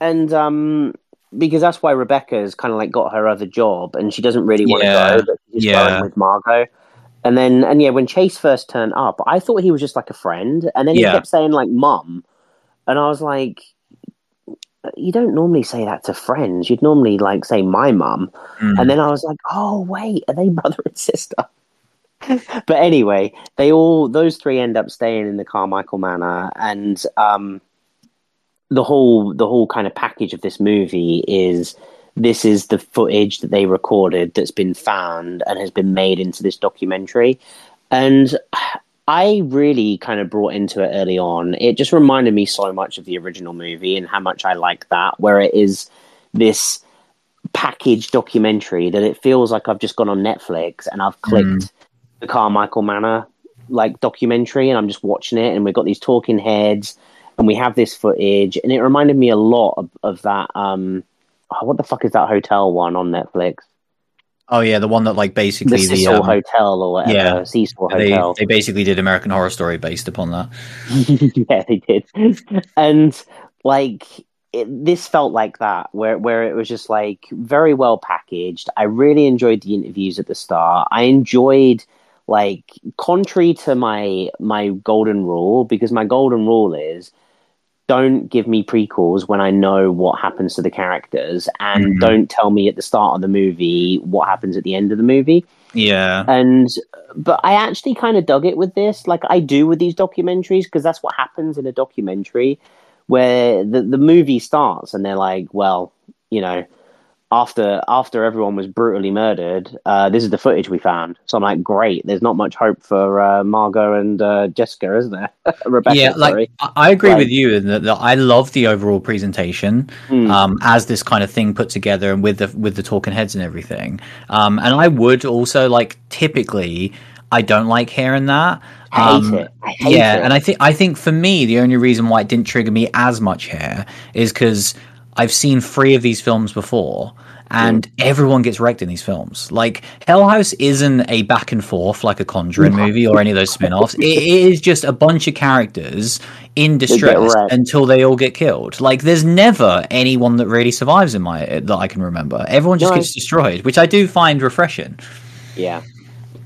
and um, because that's why Rebecca's kind of like got her other job, and she doesn't really want to Yeah. go, but she's Yeah. going with Margot. And then, and yeah, when Chase first turned up, I thought he was just like a friend, and then he Yeah. kept saying like "mum," and I was like, "You don't normally say that to friends. You'd normally like say my mum." Mm. And then I was like, "Oh wait, are they (laughs) brother and sister?" (laughs) but anyway, they all those three end up staying in the Carmichael Manor, and um, the whole the whole kind of package of this movie is this is the footage that they recorded that's been found and has been made into this documentary. And I really kind of brought into it early on. It just reminded me so much of the original movie and how much I like that, where it is this package documentary that it feels like I've just gone on Netflix and I've clicked mm. the Carmichael Manor like documentary and I'm just watching it and we've got these talking heads and we have this footage and it reminded me a lot of, of that um oh, what the fuck is that hotel one on Netflix? Oh yeah, the one that like basically the Cecil um, Hotel or whatever. Yeah, Cecil Hotel. They, they basically did American Horror Story based upon that. (laughs) yeah, they did, (laughs) and like it, this felt like that, where where it was just like very well packaged. I really enjoyed the interviews at the start. I enjoyed like contrary to my my golden rule because my golden rule is don't give me prequels when I know what happens to the characters, and mm-hmm. don't tell me at the start of the movie what happens at the end of the movie. Yeah. And, but I actually kind of dug it with this, like I do with these documentaries, because that's what happens in a documentary where the, the movie starts and they're like, well, you know, after after everyone was brutally murdered, uh, this is the footage we found. So I'm like, great. There's not much hope for uh, Margot and uh, Jessica, is there? (laughs) Rebecca. Yeah, like I agree like, with you in that, that, I love the overall presentation mm. um, as this kind of thing put together and with the with the talking heads and everything. Um, and I would also like typically. I don't like hearing that. I hate um, it. I hate yeah, it. and I think I think for me the only reason why it didn't trigger me as much here is because I've seen three of these films before, and everyone gets wrecked in these films. Like Hell House isn't a back and forth like a Conjuring movie or any of those (laughs) spin-offs. it is just a bunch of characters in distress until they all get killed. Like there's never anyone that really survives in my that I can remember. Everyone just no. gets destroyed, which I do find refreshing. Yeah,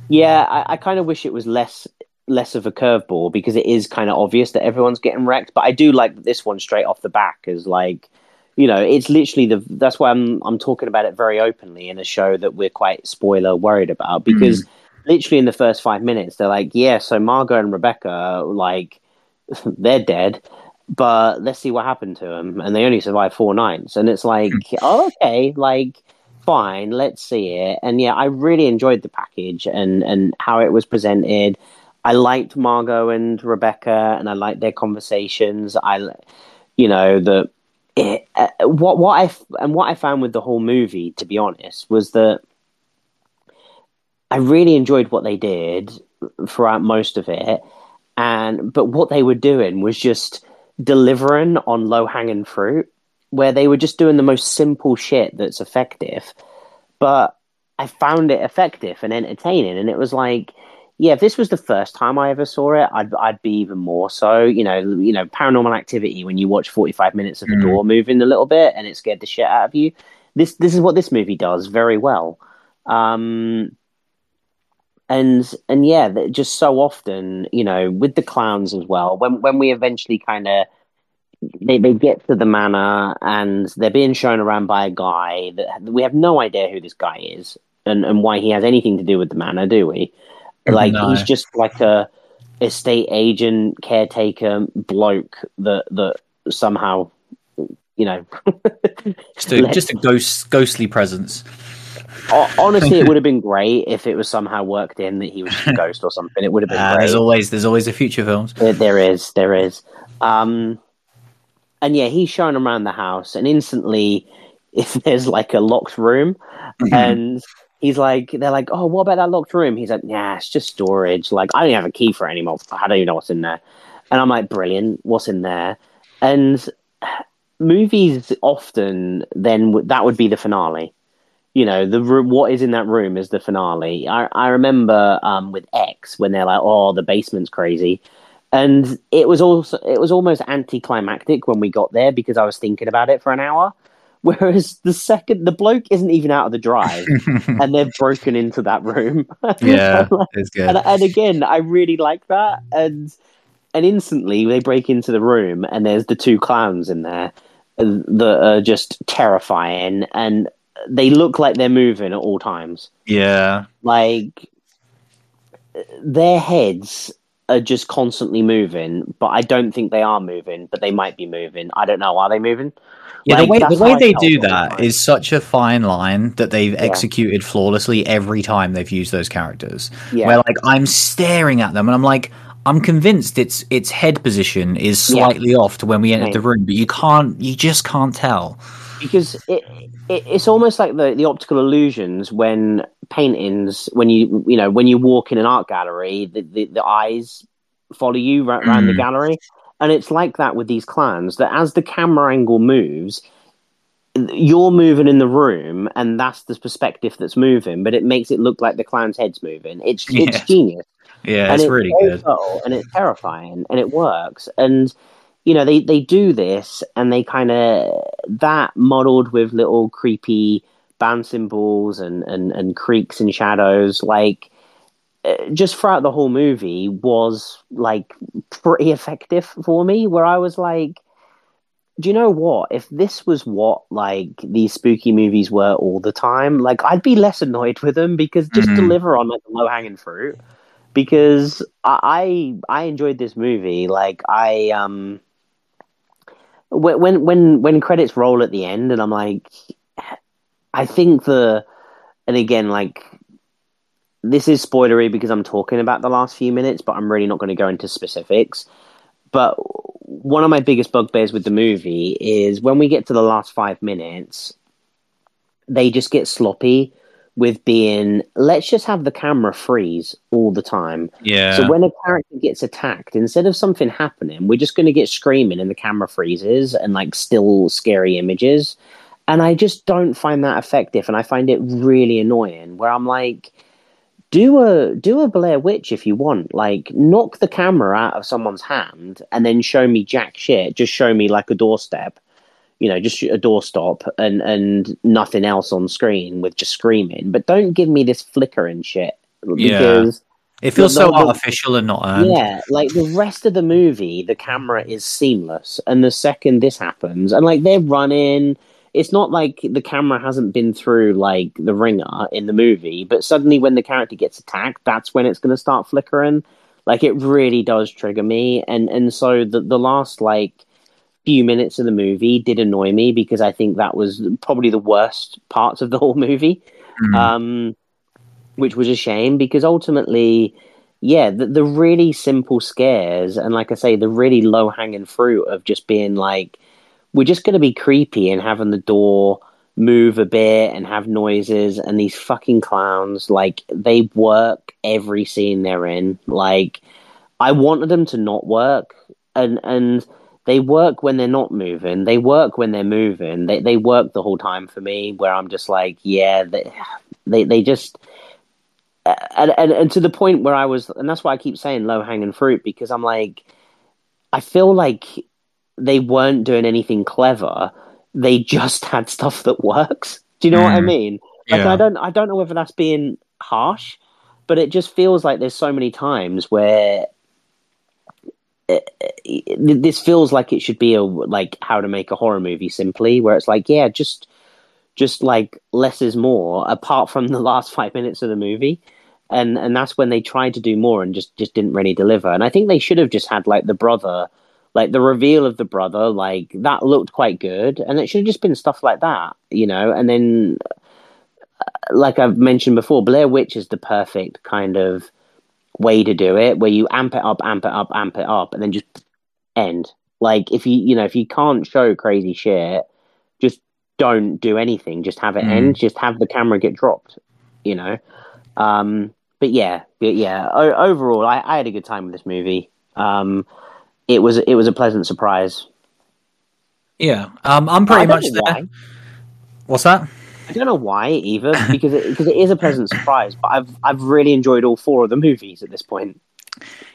yeah. I, I kind of wish it was less less of a curveball because it is kind of obvious that everyone's getting wrecked. But I do like that this one straight off the back as like you know, it's literally the. That's why I'm I'm talking about it very openly in a show that we're quite spoiler worried about because mm. literally in the first five minutes they're like, yeah, so Margot and Rebecca like (laughs) they're dead, but let's see what happened to them, and they only survived four nights, and it's like, oh, okay, like fine, let's see it, and yeah, I really enjoyed the package and and how it was presented. I liked Margot and Rebecca, and I liked their conversations. I, you know, the uh, what what I and what I found with the whole movie, to be honest, was that I really enjoyed what they did throughout most of it, and but what they were doing was just delivering on low hanging fruit, where they were just doing the most simple shit that's effective, but I found it effective and entertaining, and it was like yeah, if this was the first time I ever saw it, I'd I'd be even more so. You know, you know, Paranormal Activity when you watch forty five minutes of the mm. door moving a little bit and it scared the shit out of you. This this is what this movie does very well. Um, and and yeah, just so often, you know, with the clowns as well. When when we eventually kind of they they get to the manor and they're being shown around by a guy that we have no idea who this guy is and and why he has anything to do with the manor, do we? Like no. he's just like a estate agent, caretaker bloke that that somehow, you know, (laughs) just a, just a ghost ghostly presence. Honestly, it (laughs) would have been great if it was somehow worked in that he was a ghost or something. It would have been. Uh, there's always there's always a future films. There, there is, there is. Um, and yeah, he's showing around the house, and instantly, (laughs) if there's like a locked room, mm-hmm. and he's like, they're like, oh, what about that locked room? He's like, yeah, it's just storage. Like, I don't have a key for it anymore. I don't even know what's in there. And I'm like, brilliant. What's in there? And movies often then that would be the finale. You know, the what is in that room is the finale. I I remember um, with X when they're like, oh, the basement's crazy. And it was also it was almost anticlimactic when we got there because I was thinking about it for an hour. (laughs) Whereas the second, the bloke isn't even out of the drive, (laughs) and they've broken into that room. (laughs) yeah, it's good. And, and, again, I really like that. And and instantly they break into the room, and there's the two clowns in there uh, that are just terrifying, and they look like they're moving at all times. Yeah, like their heads are just constantly moving, but I don't think they are moving, but they might be moving. I don't know. Are they moving? Yeah, Like, the way, the way they do the is such a fine line that they've executed flawlessly every time they've used those characters. Yeah. Where like I'm staring at them and I'm like, I'm convinced its its head position is Yeah. slightly off to when we enter Right. the room, but you can't, you just can't tell. Because it, it it's almost like the, the optical illusions when paintings when you you know when you walk in an art gallery the, the, the eyes follow you ra- around the Mm. gallery and it's like that with these clans that as the camera angle moves you're moving in the room and that's the perspective that's moving but it makes it look like the clown's head's moving it's (laughs) Yeah. it's genius Yeah, and it's and really good. and it's terrifying and it works and you know they they do this and they kind of that modeled with little creepy band cymbals and and and creaks and shadows like uh, just throughout the whole movie was like pretty (laughs) effective for me where i was like do you know what if this was what like these spooky movies were all the time like i'd be less annoyed with them because just Mhm. deliver on like low hanging fruit because I, I I enjoyed this movie. Like I um when when when credits roll at the end, and I'm like, I think the and again like this is spoilery because I'm talking about the last few minutes, but I'm really not going to go into specifics. But one of my biggest bugbears with the movie is when we get to the last five minutes, they just get sloppy with being let's just have the camera freeze all the time. Yeah. So when a character gets attacked, instead of something happening, we're just going to get screaming and the camera freezes and like still scary images. And I just don't find that effective, and I find it really annoying. Where I'm like, do a do a Blair Witch if you want, like knock the camera out of someone's hand and then show me jack shit. Just show me like a doorstep, you know, just a doorstop and and nothing else on screen with just screaming. But don't give me this flickering shit Yeah. because. it feels the- so the- artificial and not earned. Yeah, like the rest of the movie, the camera is seamless, and the second this happens, and like they're running, it's not like the camera hasn't been through like the ringer in the movie, but suddenly when the character gets attacked, that's when it's going to start flickering. Like it really does trigger me, and and so the the last like few minutes of the movie did annoy me because I think that was probably the worst parts of the (laughs) whole movie Mm. um, which was a shame because ultimately, yeah, the, the really simple scares and, like I say, the really low hanging fruit of just being like, we're just going to be creepy and having the door move a bit and have noises and these fucking clowns, like, they work every scene they're in. Like, I wanted them to not work and, and, they work when they're not moving. They work when they're moving. They they work the whole time for me. Where I'm just like, yeah, they they, they just and, and and to the point where I was, and that's why I keep saying low hanging fruit because I'm like, I feel like they weren't doing anything clever. They just had stuff that works. Do you know what I Mm. mean? Like, Yeah. I don't I don't know whether that's being harsh, but it just feels like there's so many times where this feels like it should be a like how to make a horror movie simply, where it's like, yeah, just just like less is more. Apart from the last five minutes of the movie, and and that's when they tried to do more and just just didn't really deliver. And I think they should have just had like the brother, like the reveal of the brother, like that looked quite good, and it should have just been stuff like that, you know. And then, uh, like I've mentioned before, Blair Witch is the perfect kind of way to do it, where you amp it up, amp it up, amp it up, and then just end. Like if you you know if you can't show crazy shit, just don't do anything. Just have it Mm. end. Just have the camera get dropped. You know. Um, but yeah, but yeah. O- overall, I, I had a good time with this movie. Um, it was it was a pleasant surprise. Yeah. Um, I'm pretty much there. why. What's that? I don't know why either because it, because it is a pleasant surprise. But I've I've really enjoyed all four of the movies at this point.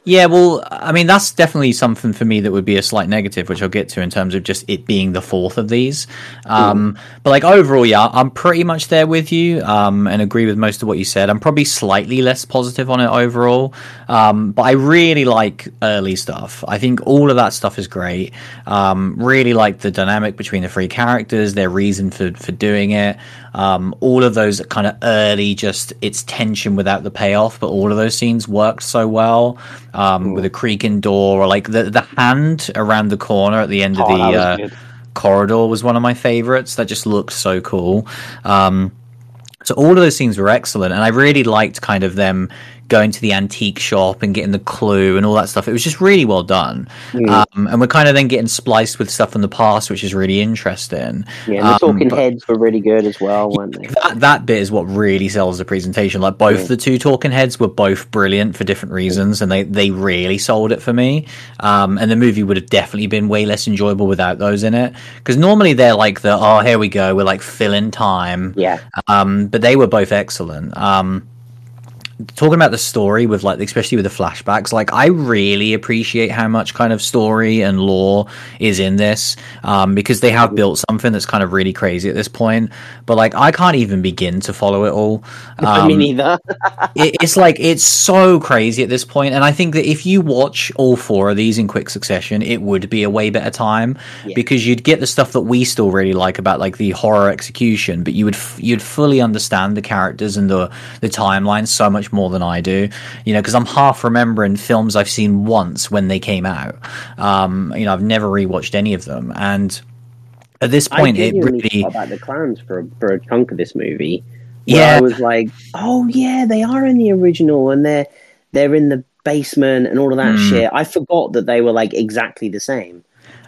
Yeah, well, I mean, that's definitely something for me that would be a slight negative, which I'll get to in terms of just it being the fourth of these. Um, but like overall, yeah, I'm pretty much there with you um, and agree with most of what you said. I'm probably slightly less positive on it overall, um, but I really like early stuff. I think all of that stuff is great. Um, really like the dynamic between the three characters, their reason for for doing it. Um, all of those kind of early, just it's tension without the payoff, but all of those scenes worked so well um, with a creaking door or like the the hand around the corner at the end of Oh, the that was uh, corridor was one of my favorites. That just looked so cool. Um, so all of those scenes were excellent, and I really liked kind of them going to the antique shop and getting the clue and all that stuff. It was just really well done. Mm. Um, and we're kind of then getting spliced with stuff from the past, which is really interesting. Yeah, and the Um, talking but- heads were really good as well, weren't they? that, that bit is what really sells the presentation. Like both Yeah. the two talking heads were both brilliant for different reasons, and they they really sold it for me. Um, and the movie would have definitely been way less enjoyable without those in it. Because normally they're like the oh here we go we're like filling time. Yeah, Um, but they were both excellent. Um, talking about the story with like especially with the flashbacks like i really appreciate how much kind of story and lore is in this um, because they have built something that's kind of really crazy at this point but like i can't even begin to follow it all (laughs) Um, either. (laughs) it, it's like it's so crazy at this point and i think that if you watch all four of these in quick succession it would be a way better time Yeah. because you'd get the stuff that we still really like about like the horror execution but you would f- you'd fully understand the characters and the the timeline so much more than i do you know because i'm half remembering films i've seen once when they came out um you know i've never rewatched any of them and at this point it really about the clowns for a, for a chunk of this movie. Yeah. I was like, oh yeah, they are in the original, and they're they're in the basement and all of that Hmm. shit. I forgot that they were like exactly the same.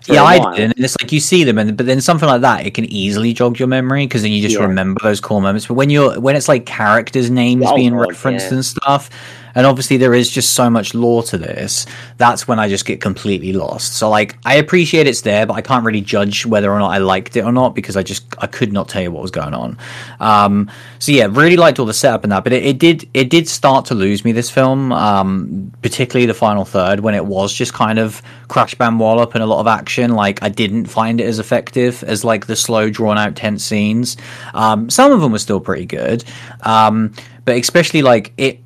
Yeah, I did. And it's like you see them, and but then something like that, it can easily jog your memory because then you just Yeah. remember those core moments. But when you're when it's like characters' names Oh, being God, referenced yeah. and stuff, and obviously there is just so much lore to this, that's when I just get completely lost. So like I appreciate it's there, but I can't really judge whether or not I liked it or not because I just I could not tell you what was going on. Um, so yeah, really liked all the setup and that, but it, it did it did start to lose me this film, um, particularly the final third when it was just kind of crash bam wallop and a lot of action. Like I didn't find it as effective as like the slow drawn out tense scenes. Um, some of them were still pretty good, um, but especially like it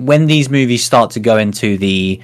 when these movies start to go into the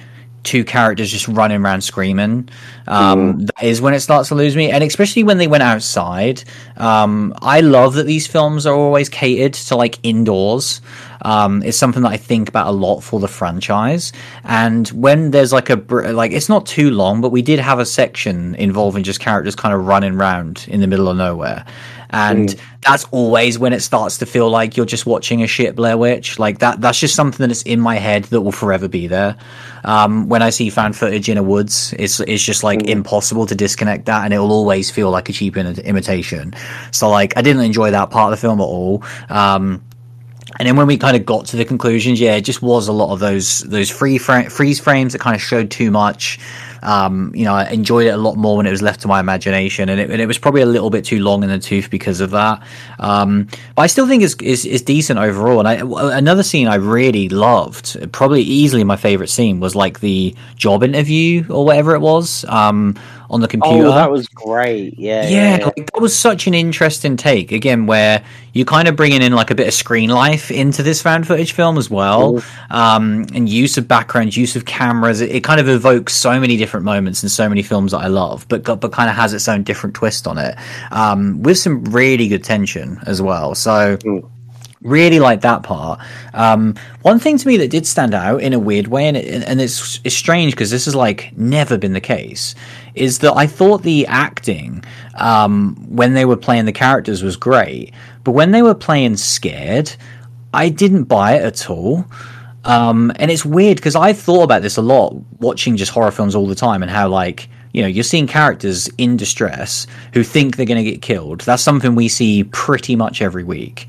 two characters just running around screaming um, that is when it starts to lose me. And especially when they went outside um, i love that these films are always catered to like indoors. Um, it's something that i think about a lot for the franchise. And when there's like a br- like it's not too long but we did have a section involving just characters kind of running around in the middle of nowhere and that's always when it starts to feel like you're just watching a shit Blair Witch. Like that, that's just something that's in my head that will forever be there. Um, when I see found footage in a woods, it's it's just like impossible to disconnect that, and it will always feel like a cheap in- imitation. So like, I didn't enjoy that part of the film at all. Um, and then when we kind of got to the conclusions, yeah, it just was a lot of those those free fra- freeze frames that kind of showed too much. Um, you know, I enjoyed it a lot more when it was left to my imagination, and it, and it was probably a little bit too long in the tooth because of that. Um, but I still think it's, it's, it's decent overall. And I, another scene I really loved, probably easily my favorite scene, was like the job interview or whatever it was um, on the computer Oh, that was great. Yeah, yeah, yeah. like that was such an interesting take again, where you kind of bringing in like a bit of screen life into this found footage film as well, um, and use of backgrounds, use of cameras. It, it kind of evokes so many different moments in so many films that I love, but got, but kind of has its own different twist on it, um, with some really good tension as well. So really like that part. Um, one thing to me that did stand out in a weird way, and, it, and it's, it's strange because this has like never been the case, is that I thought the acting um, when they were playing the characters was great, but when they were playing scared, I didn't buy it at all. Um, and it's weird because I've thought about this a lot watching just horror films all the time and how like you know you're seeing characters in distress who think they're going to get killed. That's something we see pretty much every week.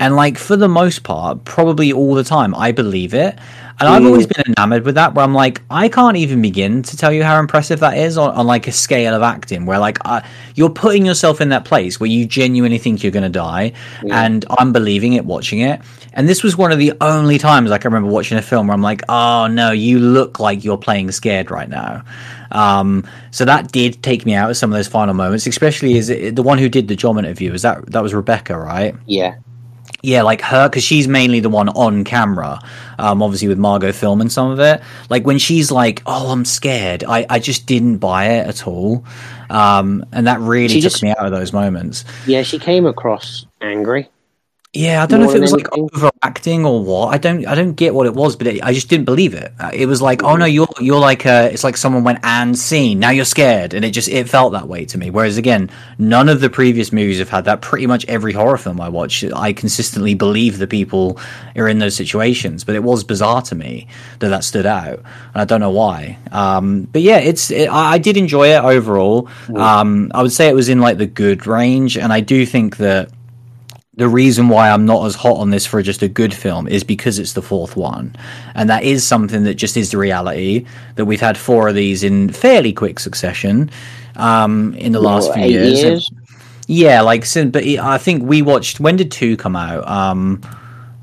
And like for the most part, probably all the time, I believe it. And I've always been enamored with that. Where I'm like, I can't even begin to tell you how impressive that is on, on like a scale of acting. Where like uh, you're putting yourself in that place where you genuinely think you're going to die, and I'm believing it, watching it. And this was one of the only times I can remember watching a film where I'm like, oh no, you look like you're playing scared right now. Um, so that did take me out of some of those final moments, especially as it, the one who did the job interview. Is that that was Rebecca, right? yeah. Yeah, like her, because she's mainly the one on camera, um, obviously with Margot filming some of it. Like when she's like, "Oh, I'm scared," I, I just didn't buy it at all, um, and that really She took just- me out of those moments. Yeah, she came across angry. Yeah, I don't know if it was than like overacting or what. I don't, I don't get what it was, but it, I just didn't believe it. Uh, It was like, oh no, you're, you're like, uh, it's like someone went and scene. Now you're scared, and it just, it felt that way to me. Whereas again, none of the previous movies have had that. Pretty much every horror film I watch, I consistently believe the people are in those situations. But it was bizarre to me that that stood out, and I don't know why. Um, but yeah, it's, it, I, I did enjoy it overall. Um, I would say it was in like the good range, and I do think that the reason why I'm not as hot on this for just a good film is because it's the fourth one. And that is something that just is the reality that we've had four of these in fairly quick succession um, in the last few years. years? Yeah, like, but I think we watched, when did two come out? Um,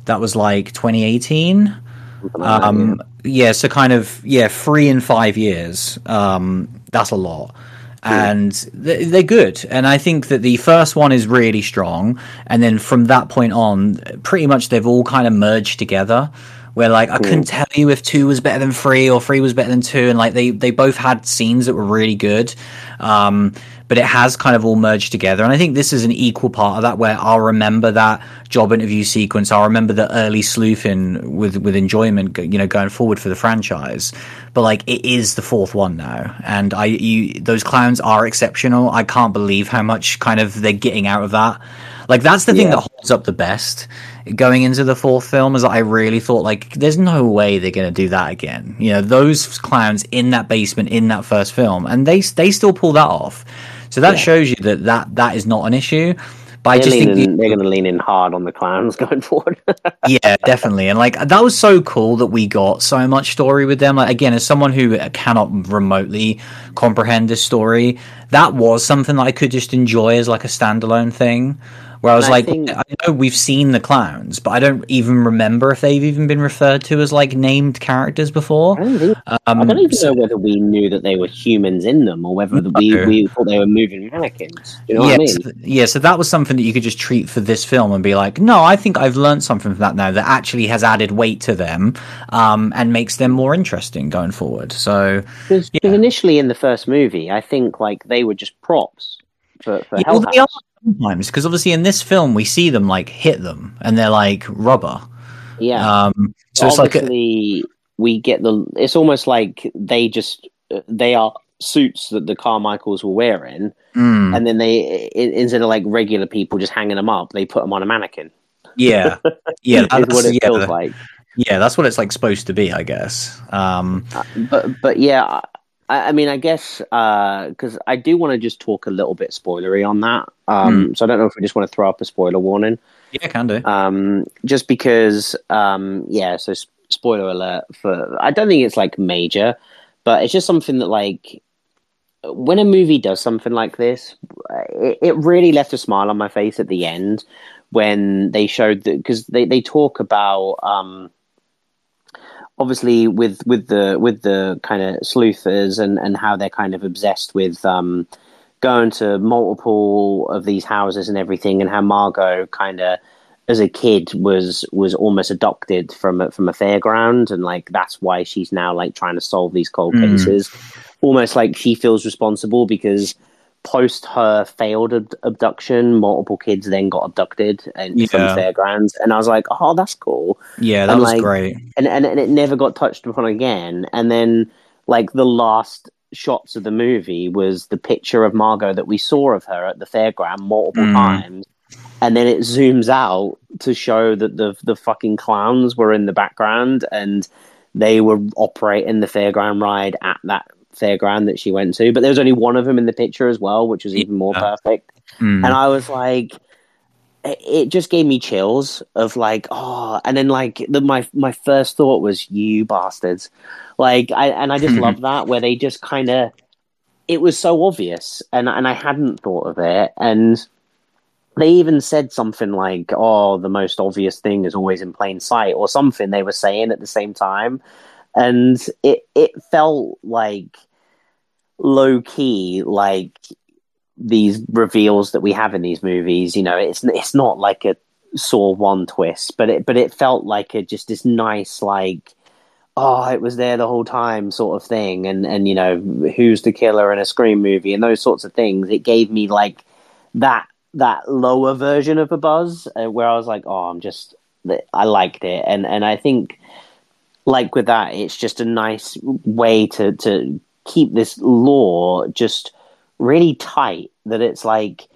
that was like 2018. Something like that, Um, yeah, so kind of yeah, three in five years. Um, that's a lot, and th- they're good. And I think that the first one is really strong, and then from that point on, pretty much they've all kind of merged together. Where like I couldn't tell you if two was better than three or three was better than two, and like they they both had scenes that were really good. Um, but it has kind of all merged together. And I think this is an equal part of that where I'll remember that job interview sequence. I'll remember the early sleuthing with, with enjoyment, you know, going forward for the franchise. But like, it is the fourth one now. And I, you, those clowns are exceptional. I can't believe how much kind of they're getting out of that. Like, that's the thing Yeah. that holds up the best going into the fourth film is that I really thought like there's no way they're going to do that again. You know, those clowns in that basement in that first film and they they still pull that off. So that Yeah. shows you that, that that is not an issue. But I just think they're going to lean in hard on the clans (laughs) going forward. yeah, definitely. And like that was so cool that we got so much story with them. Like again, as someone who cannot remotely comprehend this story, that was something that I could just enjoy as like a standalone thing. Where I was I like, think- I know we've seen the clowns, but I don't even remember if they've even been referred to as like named characters before. I don't, think, Um, I don't even so- know whether we knew that they were humans in them or whether we, No. we thought they were moving mannequins. Do you know yeah, what I mean? so, yeah, so that was something that you could just treat for this film and be like, no, I think I've learned something from that now that actually has added weight to them um, and makes them more interesting going forward. So, Because Yeah. initially in the first movie, I think like they were just props for, for Yeah, well, they are. Sometimes because obviously in this film we see them like hit them and they're like rubber. Yeah. Um, so it's like a, we get the. It's almost like they just they are suits that the Carmichaels were wearing, mm, and then they instead of like regular people just hanging them up, they put them on a mannequin. yeah, yeah, (laughs) that's, what it yeah, feels like. yeah, that's what it's like supposed to be, I guess. Um, but but yeah, I, I mean, I guess because I do want to just talk a little bit spoilery on that. Um, So I don't know if we just want to throw up a spoiler warning, yeah, can do. um, just because, um, yeah. So spoiler alert for. I don't think it's like major, but it's just something that like when a movie does something like this, it, it really left a smile on my face at the end when they showed that because they, they talk about um, obviously with with the with the kind of sleuthers and and how they're kind of obsessed with um, going to multiple of these houses and everything, and how Margot kind of as a kid was was almost adopted from a, from a fairground, and like that's why she's now like trying to solve these cold Mm. cases, almost like she feels responsible because post her failed ab- abduction, multiple kids then got abducted and from Yeah. fairgrounds, and I was like, oh, that's cool Yeah, that and, was like, great. and, and and it never got touched upon again. And then like the last shots of the movie was the picture of Margot that we saw of her at the fairground multiple Mm. times. And then it zooms out to show that the the fucking clowns were in the background and they were operating the fairground ride at that fairground that she went to. But there was only one of them in the picture as well, which was even more Yeah. perfect Mm. and I was like, it it just gave me chills of like, oh, and then like the, my my first thought was, you bastards, like, I and I just (laughs) love that where they just kind of, it was so obvious, and and I hadn't thought of it, and they even said something like, oh, the most obvious thing is always in plain sight, or something they were saying at the same time, and it it felt like low key like these reveals that we have in these movies. You know, it's it's not like a Saw one twist, but it but it felt like a just this nice like oh it was there the whole time sort of thing, and and you know who's the killer in a Scream movie and those sorts of things. It gave me like that that lower version of a buzz uh, where I was like, oh, I'm just I liked it, and and I think like with that, it's just a nice way to to keep this lore just really tight. That it's like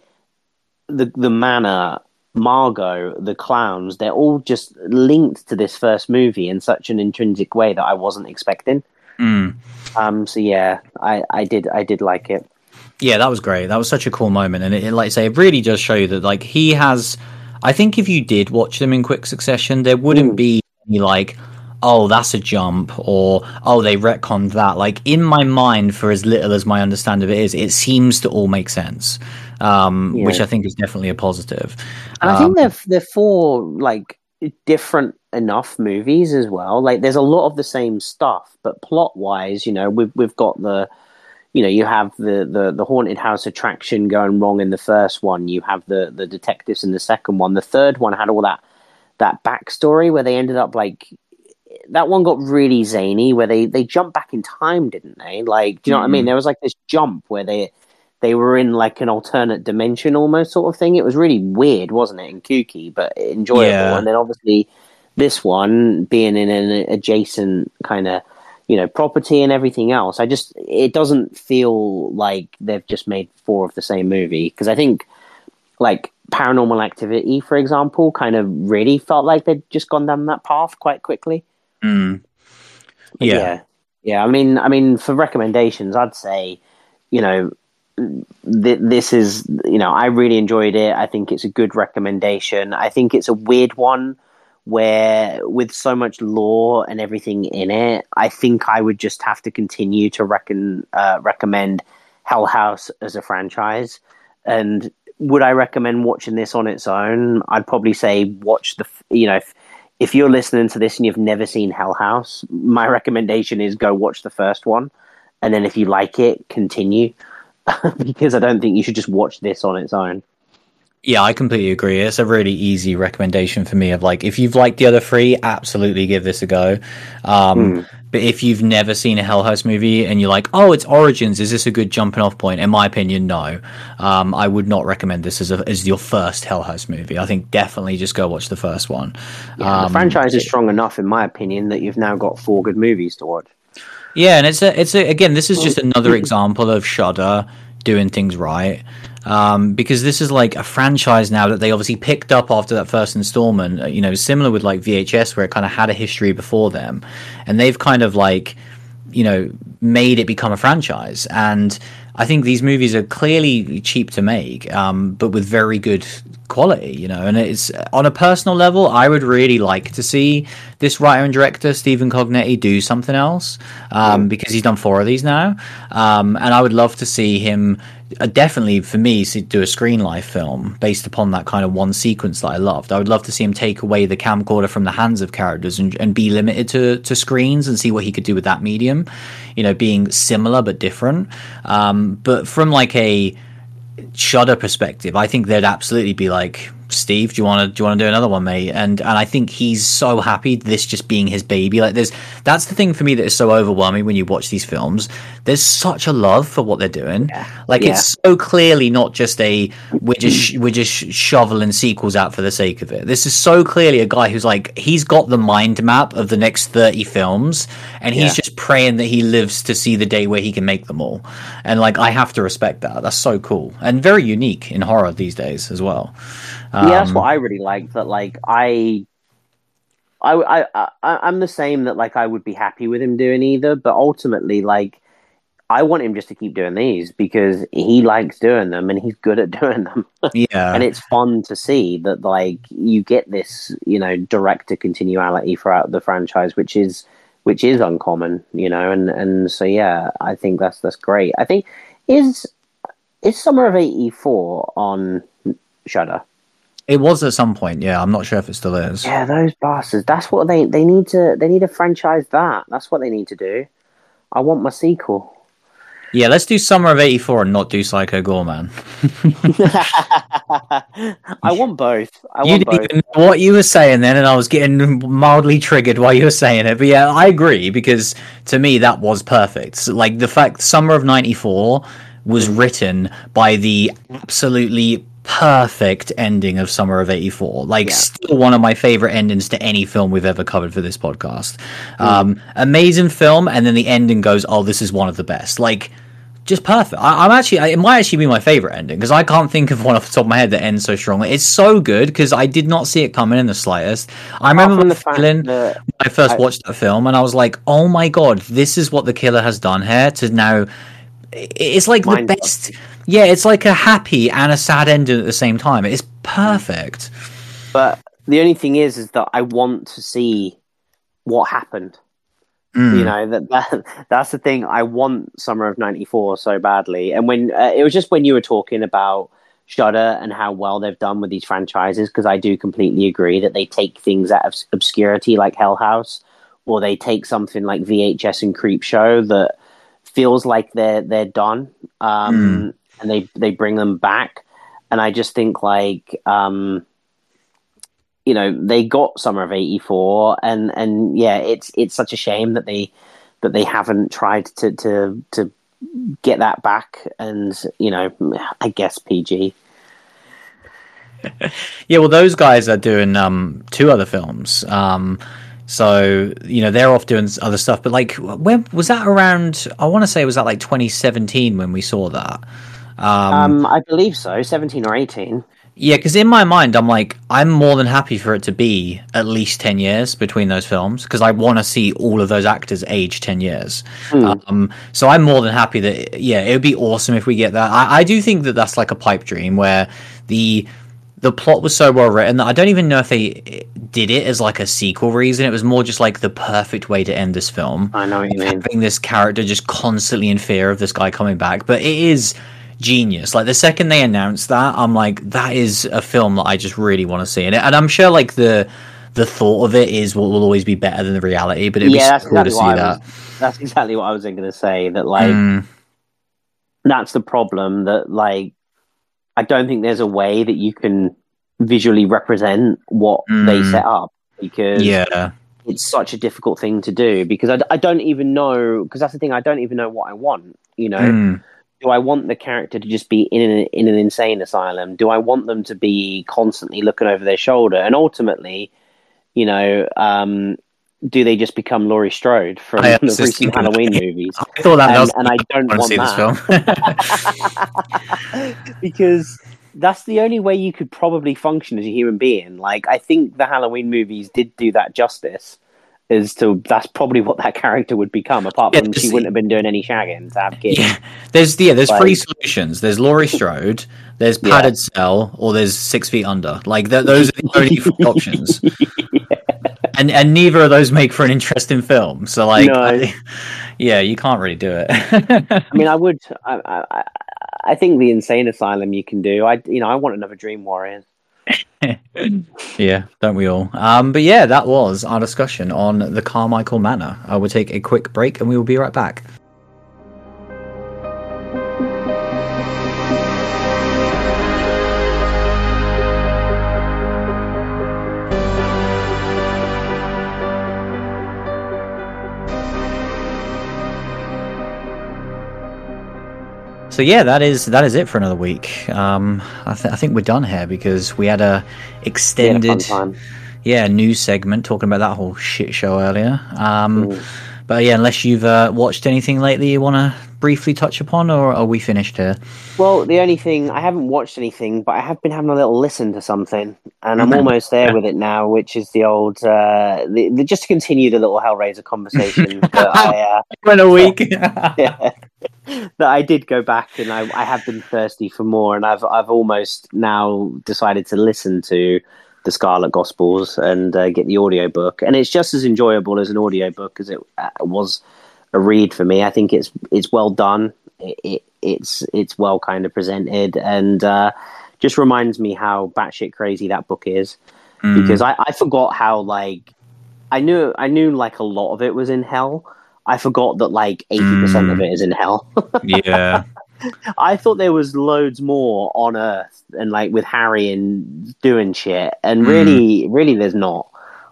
the the manor, Margot, the clowns, they're all just linked to this first movie in such an intrinsic way that I wasn't expecting. Mm. Um. So yeah, I I did I did like it. Yeah, that was great. That was such a cool moment, and it, like I say, it really does show you that like he has. I think if you did watch them in quick succession, there wouldn't mm. be any, like, oh, that's a jump, or oh, they retconned that. Like in my mind, for as little as my understanding of it is, it seems to all make sense, um, yeah. which I think is definitely a positive. And um, I think um, they're they're four like different enough movies as well. Like there's a lot of the same stuff, but plot wise, you know, we've we've got the you know, you have the, the, the haunted house attraction going wrong in the first one. You have the, the detectives in the second one. The third one had all that that backstory where they ended up like that one got really zany where they they jumped back in time, didn't they? Like, do you know mm-hmm. what I mean? Mm-hmm. There was like this jump where they they were in like an alternate dimension almost sort of thing. It was really weird, wasn't it? And kooky, but enjoyable. Yeah. And then obviously this one being in an adjacent kind of you know property and everything else i just it doesn't feel like they've just made four of the same movie because i think like paranormal activity for example kind of really felt like they'd just gone down that path quite quickly mm. yeah. yeah yeah i mean i mean for recommendations i'd say you know th- this is you know i really enjoyed it i think it's a good recommendation i think it's a weird one where with so much lore and everything in it, I think I would just have to continue to reckon, uh, recommend Hell House as a franchise. And would I recommend watching this on its own? I'd probably say watch the, you know, if, if you're listening to this and you've never seen Hell House, my recommendation is go watch the first one. And then if you like it, continue. (laughs) because I don't think you should just watch this on its own. Yeah, I completely agree. It's a really easy recommendation for me of like if you've liked the other three, absolutely give this a go. Um, mm. But if you've never seen a Hell House movie and you're like, oh, it's Origins, is this a good jumping off point? In my opinion, no. Um, I would not recommend this as a, as your first Hell House movie. I think definitely just go watch the first one. Yeah, um, the franchise is strong enough, in my opinion, that you've now got four good movies to watch. Yeah, and it's a it's a again, this is just another example of Shudder doing things right. Um, because this is like a franchise now that they obviously picked up after that first installment. Uh, you know, similar with like VHS, where it kind of had a history before them, and they've kind of like, you know, made it become a franchise. And I think these movies are clearly cheap to make, um, but with very good quality, you know. And it's on a personal level, I would really like to see this writer and director Stephen Cognetti do something else um, because he's done four of these now, um, and I would love to see him uh, definitely for me do a screen life film based upon that kind of one sequence that I loved. I would love to see him take away the camcorder from the hands of characters and, and be limited to, to screens and see what he could do with that medium, you know, being similar but different. Um, but from like a Shudder perspective, I think there'd absolutely be like Steve, do you want to do you want to do another one, mate? And and I think he's so happy this just being his baby. Like there's that's the thing for me that is so overwhelming when you watch these films. There's such a love for what they're doing. Yeah. Like yeah. it's so clearly not just a we're just we're just shoveling sequels out for the sake of it. This is so clearly a guy who's like he's got the mind map of the next 30 films and he's yeah. just praying that he lives to see the day where he can make them all. And like I have to respect that. That's so cool and very unique in horror these days as well. Um, yeah, that's what um, I really like. That like I, I, I, I, I'm the same. That like I would be happy with him doing either, but ultimately, like I want him just to keep doing these because he likes doing them and he's good at (laughs) doing them. Yeah, and it's fun to see that like you get this, you know, director to continuality throughout the franchise, which is which is uncommon, you know, and and so yeah, I think that's that's great. I think is is Summer of '84 on Shudder. It was at some point, yeah. I'm not sure if it still is. Yeah, those bastards. That's what they they need to they need to franchise that. That's what they need to do. I want my sequel. Yeah, let's do Summer of '84 and not do Psycho Goreman. (laughs) I want both. I you want both. what you were saying then, and I was getting mildly triggered while you were saying it. But yeah, I agree because to me that was perfect. Like the fact Summer of '94 was written by the absolutely perfect ending of Summer of 84. Like, Yeah. still one of my favorite endings to any film we've ever covered for this podcast. Um, amazing film, and then the ending goes, oh, this is one of the best. Like, just perfect. I, I'm actually, I, it might actually be my favorite ending because I can't think of one off the top of my head that ends so strongly. It's so good because I did not see it coming in the slightest. I remember the the feeling that- I first I- watched that film, and I was like, "Oh my god, this is what the killer has done here." To now, it's like the best. Yeah, it's like a happy and a sad ending at the same time. It's perfect. But the only thing is, is that I want to see what happened. Mm. You know that, that (laughs) that's the thing. I want Summer of '94 so badly, and when uh, it was just when you were talking about Shudder and how well they've done with these franchises, because I do completely agree that they take things out of obscurity like Hell House, or they take something like VHS and Creepshow that feels like they're they're done, um, and they they bring them back, and I just think like. Um, you know they got summer of 84 and and yeah it's it's such a shame that they that they haven't tried to to to get that back and you know i guess pg (laughs) Yeah, well, those guys are doing um, two other films. Um, so you know they're off doing other stuff. But like, when was that around? I want to say was that like 2017 when we saw that. Um i believe so 17 or 18 Yeah, because in my mind, I'm like, I'm more than happy for it to be at least 10 years between those films because I want to see all of those actors age 10 years. Um, so I'm more than happy that, yeah, it would be awesome if we get that. I, I do think that that's like a pipe dream where the. The plot was so well written that I don't even know if they did it as like a sequel reason. It was more just like the perfect way to end this film i know what you mean having this character just constantly in fear of this guy coming back. But it is genius. Like the second they announced that, I'm like, that is a film that I just really want to see. And, and I'm sure like the the thought of it is what will always be better than the reality. But it'd yeah be that's cool to exactly see what I that. was, that's exactly what i was going to say that like Mm, that's the problem that like i don't think there's a way that you can visually represent what they Mm. set up because yeah. it's such a difficult thing to do because I, I don't even know because that's the thing I don't even know what I want you know Mm, do I want the character to just be in an, in an insane asylum do I want them to be constantly looking over their shoulder and ultimately you know um, do they just become Laurie Strode from I (laughs) the recent Halloween that. movies (laughs) I thought that and, was and I don't want to that this (laughs) film. because that's the only way you could probably function as a human being. Like I think the Halloween movies did do that justice. Is to that's probably what that character would become. Apart Yeah, from she wouldn't have been doing any shagging to have kids. yeah. There's yeah, there's three solutions. There's Laurie Strode, there's Yeah. Padded Cell, or there's Six Feet Under. Like th- those are the only (laughs) three options. (laughs) And and neither of those make for an interesting film. So like, No. I- yeah, you can't really do it. I mean, I would. I, I, I- I think the insane asylum you can do. I you know I want another Dream Warriors. (laughs) yeah, don't we all? Um, but yeah, that was our discussion on the Carmichael Manor. I will take a quick break and we will be right back. So yeah, that is that is it for another week. Um, I, th- I think we're done here because we had a a extended time. yeah news segment talking about that whole shit show earlier. Um, Mm. but yeah, unless you've uh, watched anything lately you want to briefly touch upon, or are we finished here? Well, the only thing I haven't watched anything, but I have been having a little listen to something, and I'm Mhm. almost there Yeah. with it now, which is the old uh, the, the, just to continue the little Hellraiser conversation (laughs) that I uh, (laughs) Been a week. (laughs) yeah, that I did go back and I, I have been thirsty for more, and I've I've almost now decided to listen to the Scarlet Gospels and uh, get the audiobook, and it's just as enjoyable as an audiobook as it uh, was a read for me. I think it's it's well done. It, it it's it's well kind of presented, and uh, just reminds me how batshit crazy that book is Mm. because I, I forgot how like I knew I knew like a lot of it was in hell. I forgot that like eighty percent of Mm. it is in hell. (laughs) yeah, I thought there was loads more on Earth and like with Harry and doing shit, and Mm. really, really, there's not.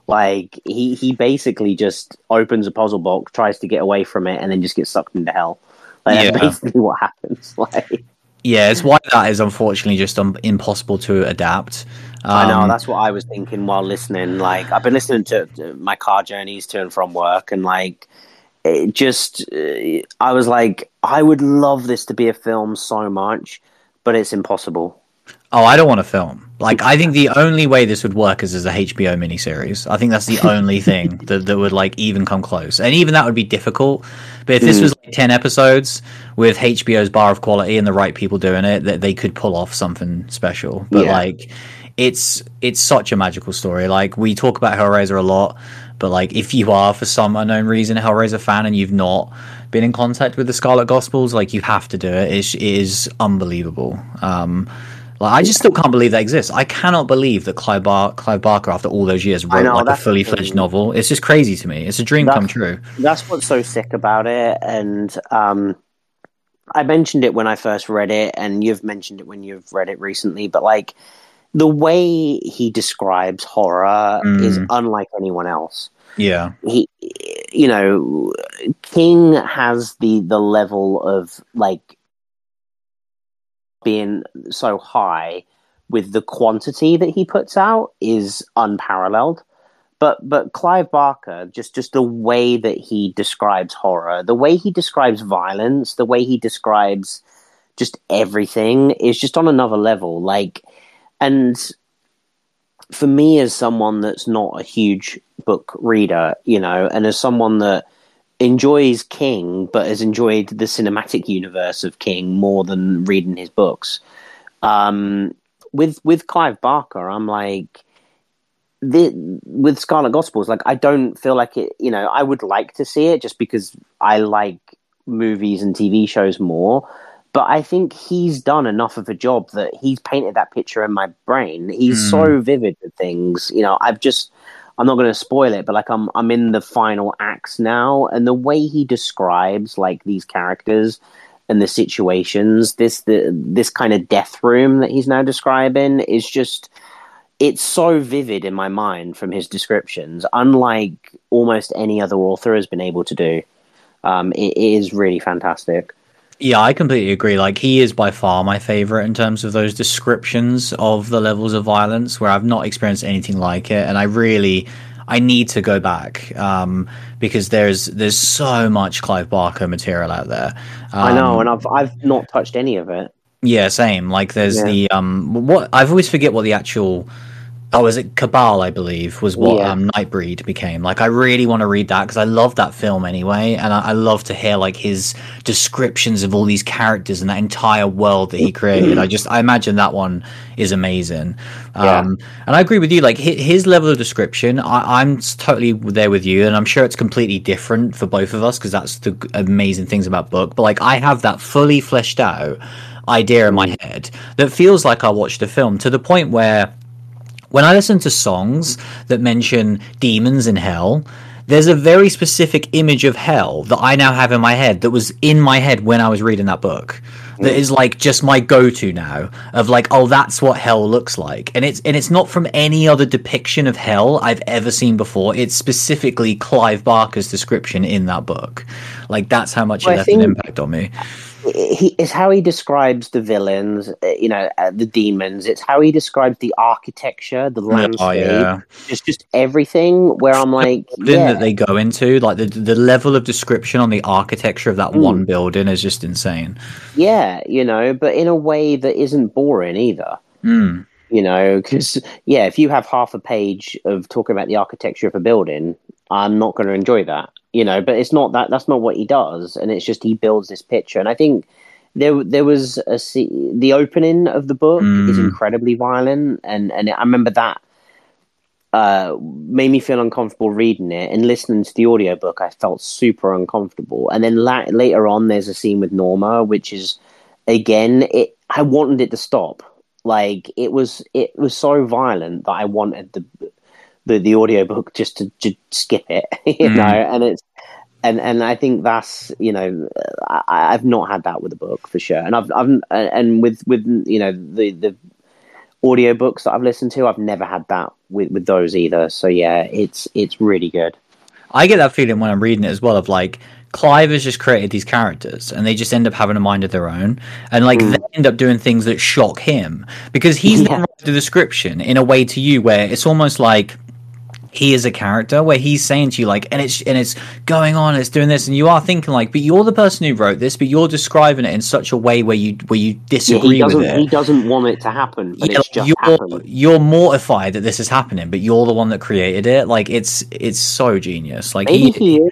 Like he he basically just opens a puzzle box, tries to get away from it, and then just gets sucked into hell. Like, Yeah. That's basically what happens. (laughs) Like Yeah, it's why that is unfortunately just um, impossible to adapt. I know that's what I was thinking while listening. Like I've been listening to, to my car journeys to and from work, and like it just, uh, I was like, I would love this to be a film so much, but it's impossible. Oh, I don't want to film. Like, I think (laughs) the only way this would work is as a HBO miniseries. I think that's the (laughs) only thing that, that would like even come close, and even that would be difficult. But if this was like ten episodes with HBO's bar of quality and the right people doing it, that they could pull off something special. But Yeah. like, it's it's such a magical story. Like we talk about Hellraiser a lot, but like if you are for some unknown reason a Hellraiser fan and you've not been in contact with the Scarlet Gospels, like you have to do it. It's, it is unbelievable. Um, like I just still can't believe that exists. I cannot believe that Clive, Bar- Clive Barker, after all those years, wrote know, like a fully fledged novel. It's just crazy to me. It's a dream That's- come true. That's what's so sick about it, and um, I mentioned it when I first read it, and you've mentioned it when you've read it recently. But like the way he describes horror is Mm. unlike anyone else. Yeah, he you know king has the the level of like being so high with the quantity that he puts out is unparalleled. But but clive barker just just the way that he describes horror the way he describes violence the way he describes just everything is just on another level. Like and for me as someone that's not a huge book reader, you know, and as someone that enjoys King but has enjoyed the cinematic universe of King more than reading his books, um, with with Clive Barker, I'm like. The, with Scarlet Gospels, like I don't feel like it. You know, I would like to see it just because I like movies and TV shows more. But I think he's done enough of a job that he's painted that picture in my brain. He's Mm. so vivid with things. You know, I've just I'm not going to spoil it, but like I'm I'm in the final acts now, and the way he describes like these characters and the situations, this the this kind of death room that he's now describing is just it's so vivid in my mind from his descriptions, unlike almost any other author has been able to do. Um, it, it is really fantastic. Yeah, I completely agree. Like he is by far my favorite in terms of those descriptions of the levels of violence where I've not experienced anything like it and I really I need to go back um, because there's there's so much Clive Barker material out there. Um, I know, and I've I've not touched any of it. Yeah, same. Like there's Yeah. the um what I've always forget what the actual oh was it Cabal I believe was what Yeah. um Nightbreed became. Like I really want to read that because I love that film anyway, and I, I love to hear like his descriptions of all these characters and that entire world that he created. I just I imagine that one is amazing. Yeah. Um, and I agree with you. Like his, his level of description, I, I'm totally there with you, and I'm sure it's completely different for both of us because that's the amazing things about book. But like I have that fully fleshed out idea in my head that feels like I watched a film to the point where when I listen to songs that mention demons in hell, there's a very specific image of hell that I now have in my head that was in my head when I was reading that book. That mm. is like just my go-to now of like, oh, that's what hell looks like, and it's and it's not from any other depiction of hell I've ever seen before. It's specifically Clive Barker's description in that book. Like that's how much Well, it left an impact on me. He it's how he describes the villains, uh, you know, uh, the demons. It's how he describes the architecture, the landscape, Oh yeah. just just everything. Where I'm like, building yeah, that they go into, like the the level of description on the architecture of that Mm. one building is just insane. yeah, you know, but in a way that isn't boring either. Mm. You know, because yeah, if you have half a page of talking about the architecture of a building, I'm not going to enjoy that. You know, but it's not that. That's not what he does, and it's just he builds this picture. And I think there there was a the opening of the book is Mm. incredibly violent, and and I remember that uh, made me feel uncomfortable reading it and listening to the audiobook I felt super uncomfortable and then la- later on there's a scene with Norma which is again it I wanted it to stop like it was it was so violent that I wanted the the, the audiobook just to, to skip it (laughs) you Mm. know and it's and and I think that's you know I, I've not had that with a book for sure and I've I've and with with you know the the audiobooks that I've listened to I've never had that with with those either so yeah it's it's really good I get that feeling when I'm reading it as well of like Clive has just created these characters and they just end up having a mind of their own and like they end up doing things that shock him because he's (laughs) Yeah. the description in a way to you where it's almost like he is a character where he's saying to you like and it's and it's going on it's doing this and you are thinking like but you're the person who wrote this but you're describing it in such a way where you where you disagree doesn't. with it He doesn't want it to happen, but yeah, it's just you're happened. you're mortified that this is happening, but you're the one that created it. Like it's it's so genius. Like Maybe he, he is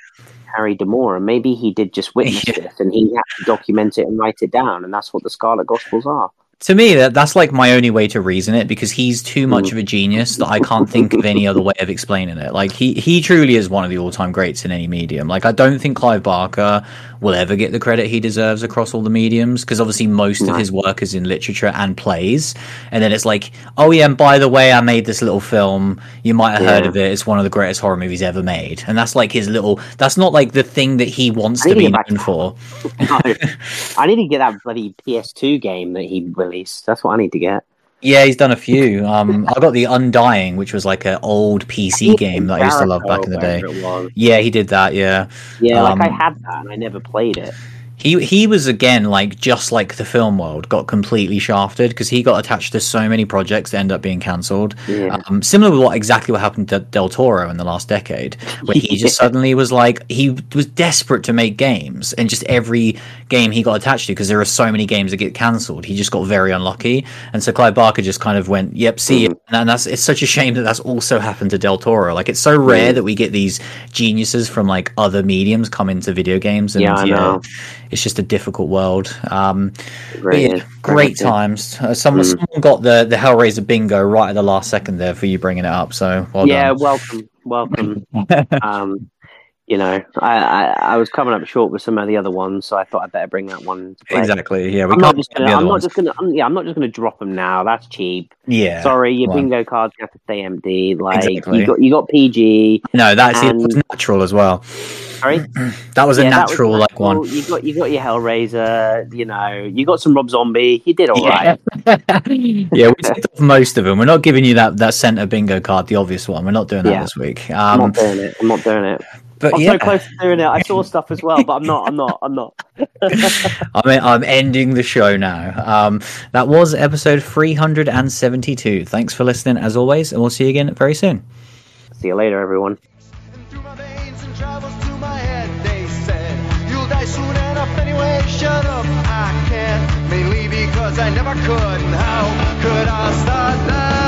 Harry D'Amour, and maybe he did just witness (laughs) Yeah. this, and he had to document it and write it down, and that's what the Scarlet Gospels are. To me that that's like my only way to reason it because he's too much mm. of a genius that I can't think of any other way of explaining it. Like he he truly is one of the all time greats in any medium. Like I don't think Clive Barker will ever get the credit he deserves across all the mediums because obviously most of his work is in literature and plays, and then it's like oh yeah, and by the way, I made this little film. You might have heard of it. It's one of the greatest horror movies ever made, and that's like his little. That's not like the thing that he wants to be known to- for. (laughs) No. I need to get that bloody PS2 game that he released. That's what I need to get. Yeah, he's done a few. Um, I got the Undying, which was like an old PC game that I used to love back in the day. Whatever it was. Yeah, he did that. Yeah, Yeah, like I Um, had that and I never played it. He he was again like just like the film world got completely shafted because he got attached to so many projects that end up being cancelled. Yeah. Um, similar with what exactly what happened to Del Toro in the last decade, where he just (laughs) suddenly was like he was desperate to make games, and just every game he got attached to because there are so many games that get cancelled, he just got very unlucky, and so Clive Barker just kind of went, "Yep, see," Mm. you. and that's it's such a shame that that's also happened to Del Toro. Like it's so rare Mm. that we get these geniuses from like other mediums come into video games, and Yeah, I know. It's just a difficult world. Um, Great, yeah, great times. Uh, someone, Mm. someone got the the Hellraiser bingo right at the last second there for you bringing it up. So well yeah, done. welcome, welcome. (laughs) um, you know, I, I I was coming up short with some of the other ones, so I thought I'd better bring that one. Exactly. Yeah, we I'm can't just gonna. I'm not just gonna. I'm, yeah, I'm not just gonna drop them now. That's cheap. Yeah. Sorry, your on. bingo cards have to stay empty. Like Exactly. you got, you got PG. No, that's it was natural as well. Sorry, (clears throat) That was a Yeah, that was natural like one. You got you got your Hellraiser. You know, you got some Rob Zombie. You did all right. (laughs) yeah, we off most of them. We're not giving you that that center bingo card, the obvious one. We're not doing that Yeah. this week. I'm Um, not doing it. I'm not doing it. But I'm yeah, so close to doing it. I saw (laughs) stuff as well, but I'm not. I'm not. I'm not. (laughs) I mean, I'm ending the show now. Um, that was episode 372. Thanks for listening, as always, and we'll see you again very soon. See you later, everyone. through my veins and travels to my head. They said, You'll die soon enough anyway. Shut up, I can't. Mainly because I never could. How could I start now?